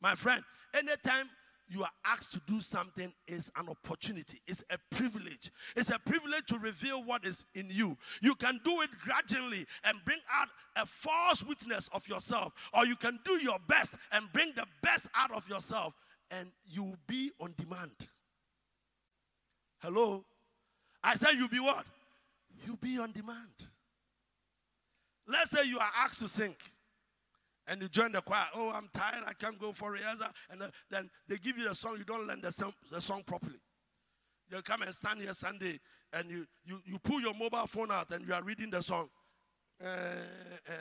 My friend, anytime you are asked to do something is an opportunity. It's a privilege. It's a privilege to reveal what is in you. You can do it gradually and bring out a false witness of yourself, or you can do your best and bring the best out of yourself, and you will be on demand. Hello? I said, You'll be what? You'll be on demand. Let's say you are asked to sing and you join the choir. Oh, I'm tired. I can't go for rehearsal. And then they give you the song. You don't learn the song, the song properly. You come and stand here Sunday and you, you, you pull your mobile phone out and you are reading the song. Uh, uh,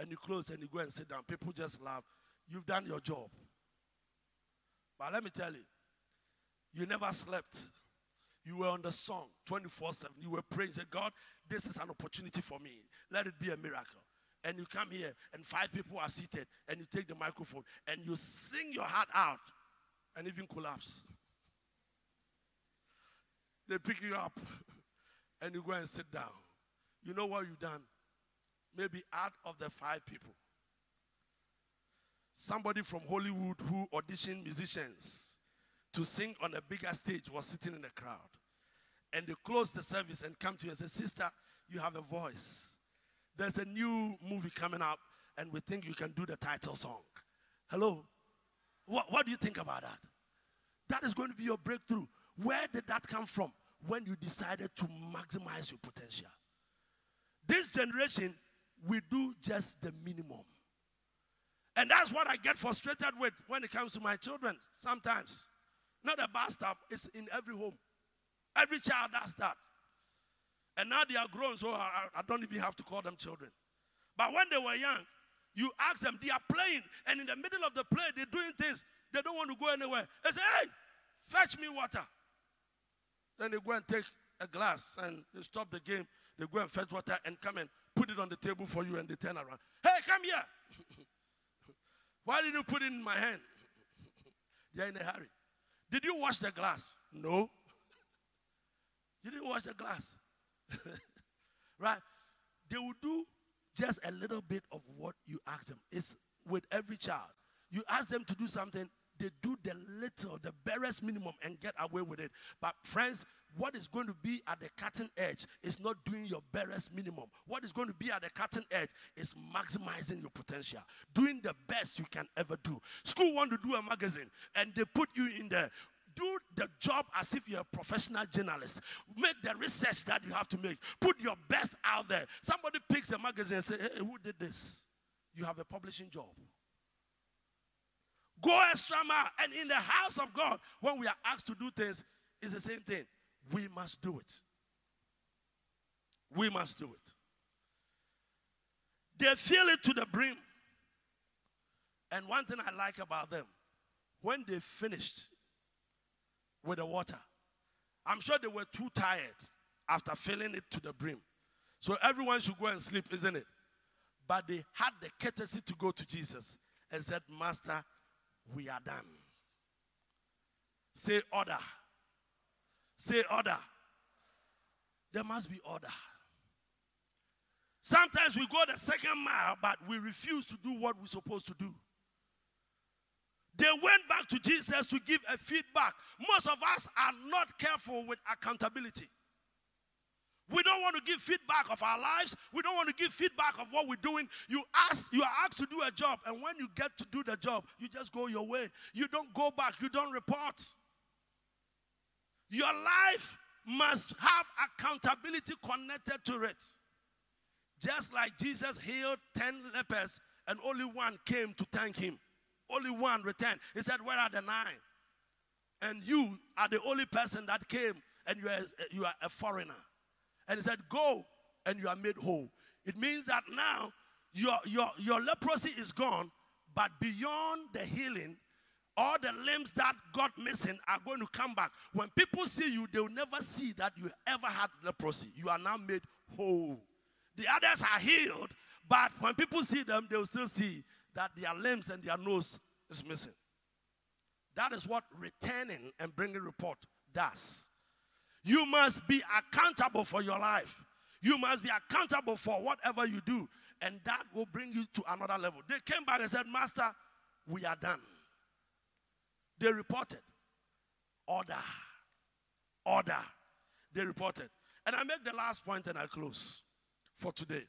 and you close and you go and sit down. People just laugh. You've done your job. But let me tell you, you never slept. You were on the song 24 7. You were praying. Said, God, this is an opportunity for me. Let it be a miracle. And you come here, and five people are seated, and you take the microphone, and you sing your heart out, and even collapse. They pick you up, and you go and sit down. You know what you've done? Maybe out of the five people, somebody from Hollywood who auditioned musicians to sing on a bigger stage was sitting in the crowd. And they close the service and come to you and say, Sister, you have a voice. There's a new movie coming up, and we think you can do the title song. Hello? What, what do you think about that? That is going to be your breakthrough. Where did that come from? When you decided to maximize your potential. This generation, we do just the minimum. And that's what I get frustrated with when it comes to my children sometimes. Not a bad stuff. It's in every home. Every child does that. And now they are grown, so I, I don't even have to call them children. But when they were young, you ask them, they are playing, and in the middle of the play, they're doing things. They don't want to go anywhere. They say, hey, fetch me water. Then they go and take a glass and they stop the game. They go and fetch water and come and put it on the table for you and they turn around. Hey, come here. Why did you put it in my hand? You're in a hurry. Did you wash the glass? No. you didn't wash the glass. right? They will do just a little bit of what you ask them. It's with every child. You ask them to do something, they do the little, the barest minimum and get away with it. But friends, what is going to be at the cutting edge is not doing your barest minimum. What is going to be at the cutting edge is maximizing your potential, doing the best you can ever do. School want to do a magazine and they put you in there. Do the job as if you're a professional journalist. Make the research that you have to make. Put your best out there. Somebody picks a magazine and say, "Hey, who did this?" You have a publishing job. Go extra mile. And in the house of God, when we are asked to do things, it's the same thing. We must do it. We must do it. They fill it to the brim. And one thing I like about them, when they finished with the water, I'm sure they were too tired after filling it to the brim. So everyone should go and sleep, isn't it? But they had the courtesy to go to Jesus and said, Master, we are done. Say order. Say order. There must be order. Sometimes we go the second mile, but we refuse to do what we're supposed to do. They went back to Jesus to give a feedback. Most of us are not careful with accountability. We don't want to give feedback of our lives. We don't want to give feedback of what we're doing. You ask, you are asked to do a job, and when you get to do the job, you just go your way. You don't go back, you don't report. Your life must have accountability connected to it. Just like Jesus healed 10 lepers and only one came to thank him. Only one returned. He said, Where are the nine? And you are the only person that came, and you are, you are a foreigner. And he said, Go and you are made whole. It means that now your, your, your leprosy is gone, but beyond the healing, all the limbs that got missing are going to come back. When people see you, they will never see that you ever had leprosy. You are now made whole. The others are healed, but when people see them, they will still see that their limbs and their nose is missing. That is what returning and bringing report does. You must be accountable for your life. You must be accountable for whatever you do. And that will bring you to another level. They came back and said, Master, we are done. They reported. Order. Order. They reported. And I make the last point and I close for today.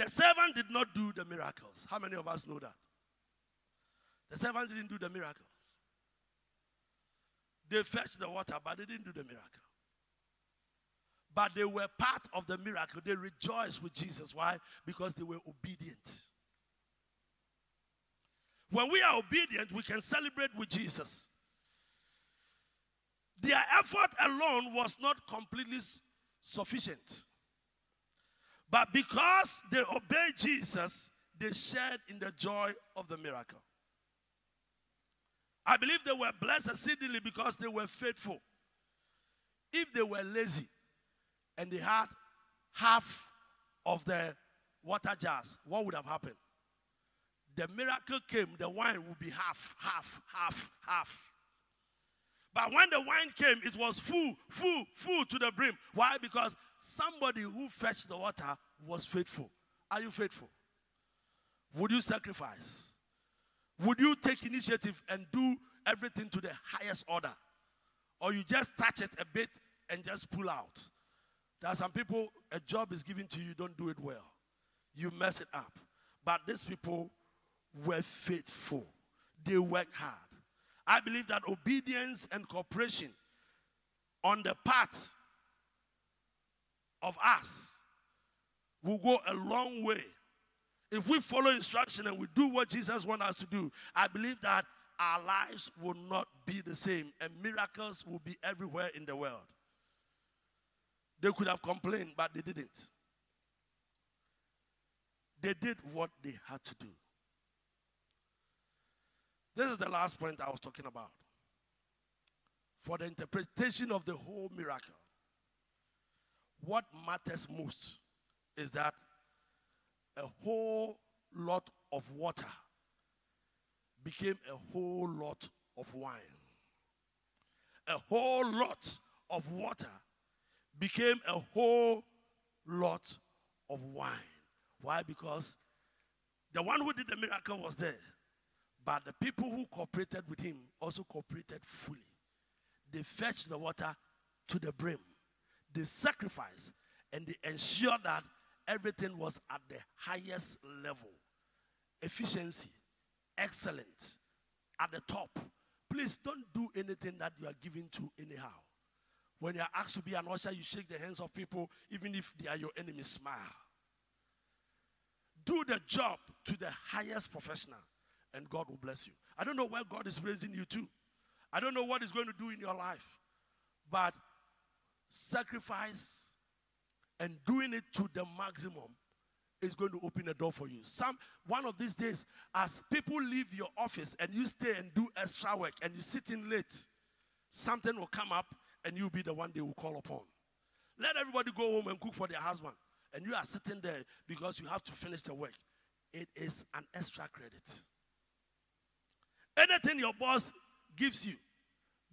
The servant did not do the miracles. How many of us know that? The servant didn't do the miracles. They fetched the water, but they didn't do the miracle. But they were part of the miracle. They rejoiced with Jesus. Why? Because they were obedient. When we are obedient, we can celebrate with Jesus. Their effort alone was not completely sufficient. But because they obeyed Jesus, they shared in the joy of the miracle. I believe they were blessed exceedingly because they were faithful. If they were lazy and they had half of the water jars, what would have happened? The miracle came, the wine would be half, half, half, half. But when the wine came, it was full, full, full to the brim. Why? Because somebody who fetched the water was faithful. Are you faithful? Would you sacrifice? Would you take initiative and do everything to the highest order? Or you just touch it a bit and just pull out? There are some people, a job is given to you, don't do it well. You mess it up. But these people were faithful, they worked hard. I believe that obedience and cooperation on the part of us will go a long way. If we follow instruction and we do what Jesus wants us to do, I believe that our lives will not be the same and miracles will be everywhere in the world. They could have complained, but they didn't. They did what they had to do. This is the last point I was talking about. For the interpretation of the whole miracle, what matters most is that a whole lot of water became a whole lot of wine. A whole lot of water became a whole lot of wine. Why? Because the one who did the miracle was there, but the people who cooperated with him also cooperated fully. They fetched the water to the brim, they sacrificed, and they ensured that everything was at the highest level efficiency, excellence, at the top. Please don't do anything that you are given to anyhow. When you are asked to be an usher, you shake the hands of people, even if they are your enemies, smile. Do the job to the highest professional, and God will bless you. I don't know where God is raising you to. I don't know what He's going to do in your life. But sacrifice and doing it to the maximum is going to open a door for you. Some one of these days, as people leave your office and you stay and do extra work and you sit in late, something will come up and you'll be the one they will call upon. Let everybody go home and cook for their husband. And you are sitting there because you have to finish the work. It is an extra credit. Anything your boss gives you,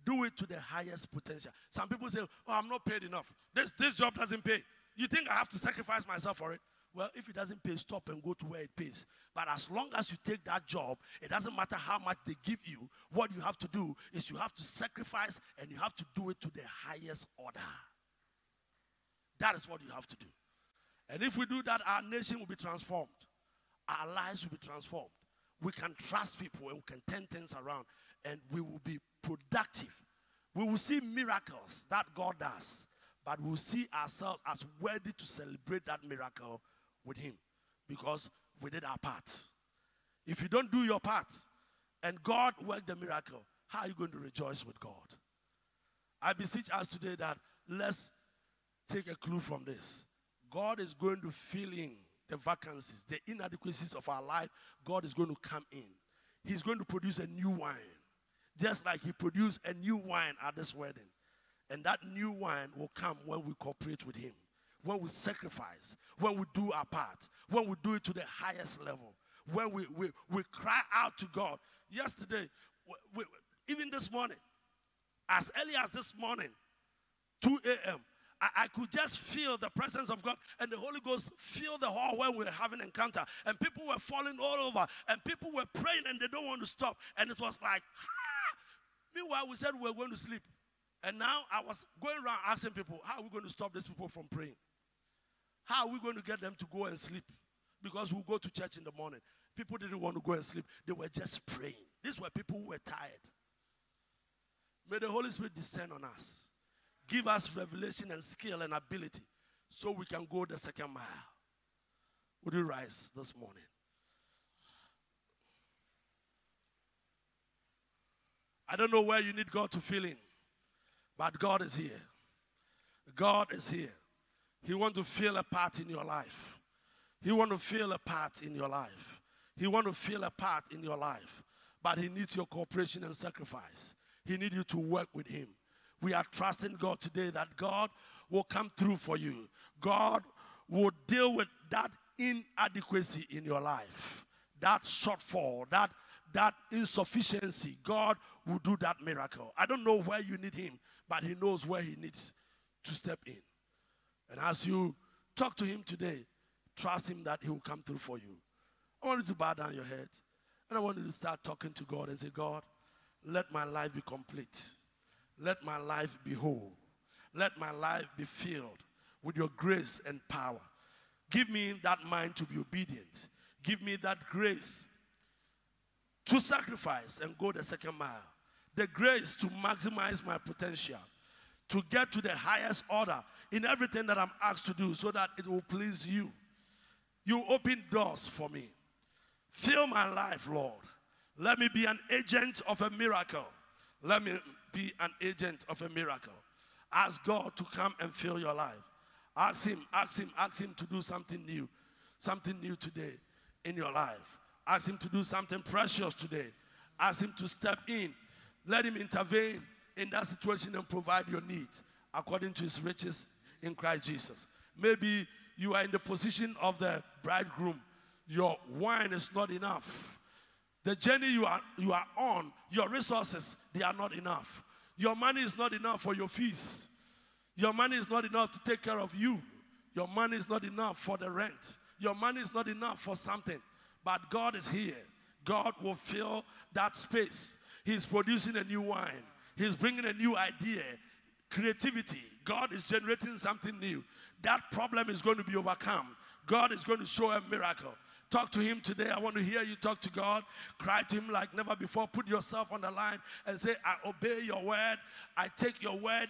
do it to the highest potential. Some people say, Oh, I'm not paid enough. This, this job doesn't pay. You think I have to sacrifice myself for it? Well, if it doesn't pay, stop and go to where it pays. But as long as you take that job, it doesn't matter how much they give you. What you have to do is you have to sacrifice and you have to do it to the highest order. That is what you have to do. And if we do that, our nation will be transformed. Our lives will be transformed. We can trust people and we can turn things around and we will be productive. We will see miracles that God does, but we'll see ourselves as worthy to celebrate that miracle with Him because we did our part. If you don't do your part and God worked the miracle, how are you going to rejoice with God? I beseech us today that let's take a clue from this. God is going to fill in the vacancies, the inadequacies of our life. God is going to come in. He's going to produce a new wine, just like He produced a new wine at this wedding. And that new wine will come when we cooperate with Him, when we sacrifice, when we do our part, when we do it to the highest level, when we, we, we cry out to God. Yesterday, we, even this morning, as early as this morning, 2 a.m., I, I, could just feel the presence of God and the Holy Ghost fill the hall when we were having an encounter. And people were falling all over and people were praying and they don't want to stop. And it was like! Meanwhile, we said we were going to sleep. And now I was going around asking people, how are we going to stop these people from praying? How are we going to get them to go and sleep? Because we go to church in the morning. People didn't want to go and sleep, they were just praying. These were people who were tired. May the Holy Spirit descend on us. Give us revelation and skill and ability so we can go the second mile. Would you rise this morning? I don't know where you need God to fill in, but God is here. God is here. He wants to fill a part in your life. He wants to fill a part in your life. He wants to fill a part in your life. But he needs your cooperation and sacrifice. He needs you to work with him. We are trusting God today that God will come through for you. God will deal with that inadequacy in your life, that shortfall, that that insufficiency. God will do that miracle. I don't know where you need him, but he knows where he needs to step in. And as you talk to him today, trust him that he will come through for you. I want you to bow down your head and I want you to start talking to God and say, God, let my life be complete. Let my life be whole. Let my life be filled with your grace and power. Give me that mind to be obedient. Give me that grace to sacrifice and go the second mile. The grace to maximize my potential. To get to the highest order in everything that I'm asked to do so that it will please you. You open doors for me. Fill my life, Lord. Let me be an agent of a miracle. Let me be an agent of a miracle. Ask God to come and fill your life. Ask Him, ask Him, ask Him to do something new, something new today in your life. Ask Him to do something precious today. Ask Him to step in. Let Him intervene in that situation and provide your needs according to His riches in Christ Jesus. Maybe you are in the position of the bridegroom, your wine is not enough. The journey you are, you are on, your resources, they are not enough. Your money is not enough for your fees. Your money is not enough to take care of you. Your money is not enough for the rent. Your money is not enough for something. But God is here. God will fill that space. He's producing a new wine. He's bringing a new idea, creativity. God is generating something new. That problem is going to be overcome. God is going to show a miracle. Talk to Him today. I want to hear you talk to God. Cry to Him like never before. Put yourself on the line and say, I obey your word. I take your word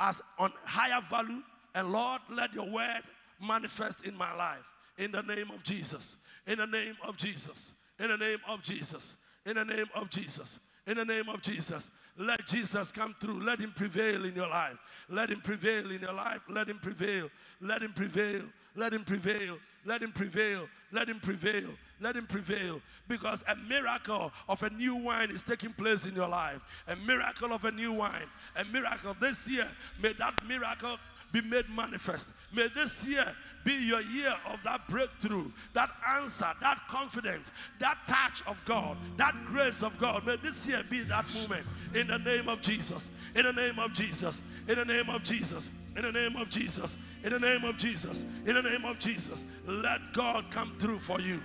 as on higher value. And Lord, let your word manifest in my life. In the name of Jesus. In the name of Jesus. In the name of Jesus. In the name of Jesus. In the name of Jesus. Let Jesus come through. Let him prevail in your life. Let him prevail in your life. Let him prevail. Let him prevail. Let him prevail. Let him prevail. Let him prevail. Let him prevail. Because a miracle of a new wine is taking place in your life. A miracle of a new wine. A miracle this year. May that miracle be made manifest. May this year be your year of that breakthrough, that answer, that confidence, that touch of God, that grace of God. May this year be that moment in the name of Jesus. In the name of Jesus. In the name of Jesus. In the name of Jesus. In the name of Jesus. In the name of Jesus. Let God come through for you.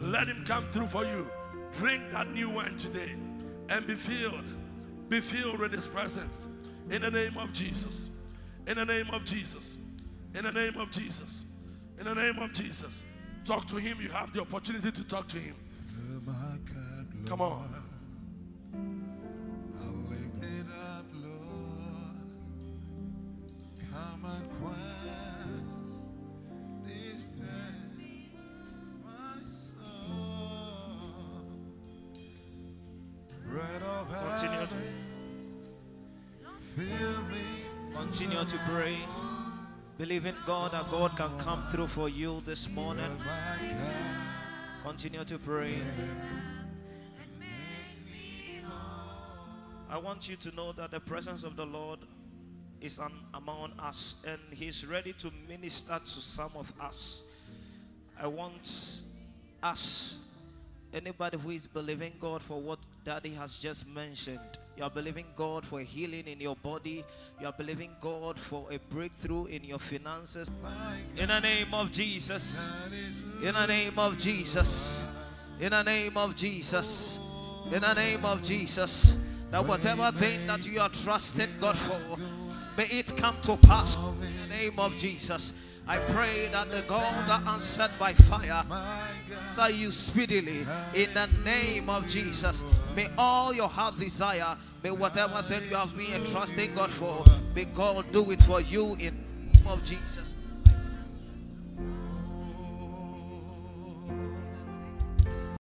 Let Him come through for you. Drink that new wine today and be filled. Be filled with His presence. In the name of Jesus. In the name of Jesus. In the name of Jesus. In the name of Jesus. Talk to him. You have the opportunity to talk to him. Come on. Continue to, continue to pray. Believe in God that God can come through for you this morning. Continue to pray. I want you to know that the presence of the Lord is among us and He's ready to minister to some of us. I want us, anybody who is believing God for what Daddy has just mentioned you are believing God for healing in your body. You are believing God for a breakthrough in your finances. In the name of Jesus. In the name of Jesus. In the name of Jesus. In the name of Jesus. That whatever thing that you are trusting God for, may it come to pass. In the name of Jesus. I pray that the God that answered by fire answer you speedily in the name of Jesus. May all your heart desire, may whatever thing you have been trusting God for, may God do it for you in the name of Jesus.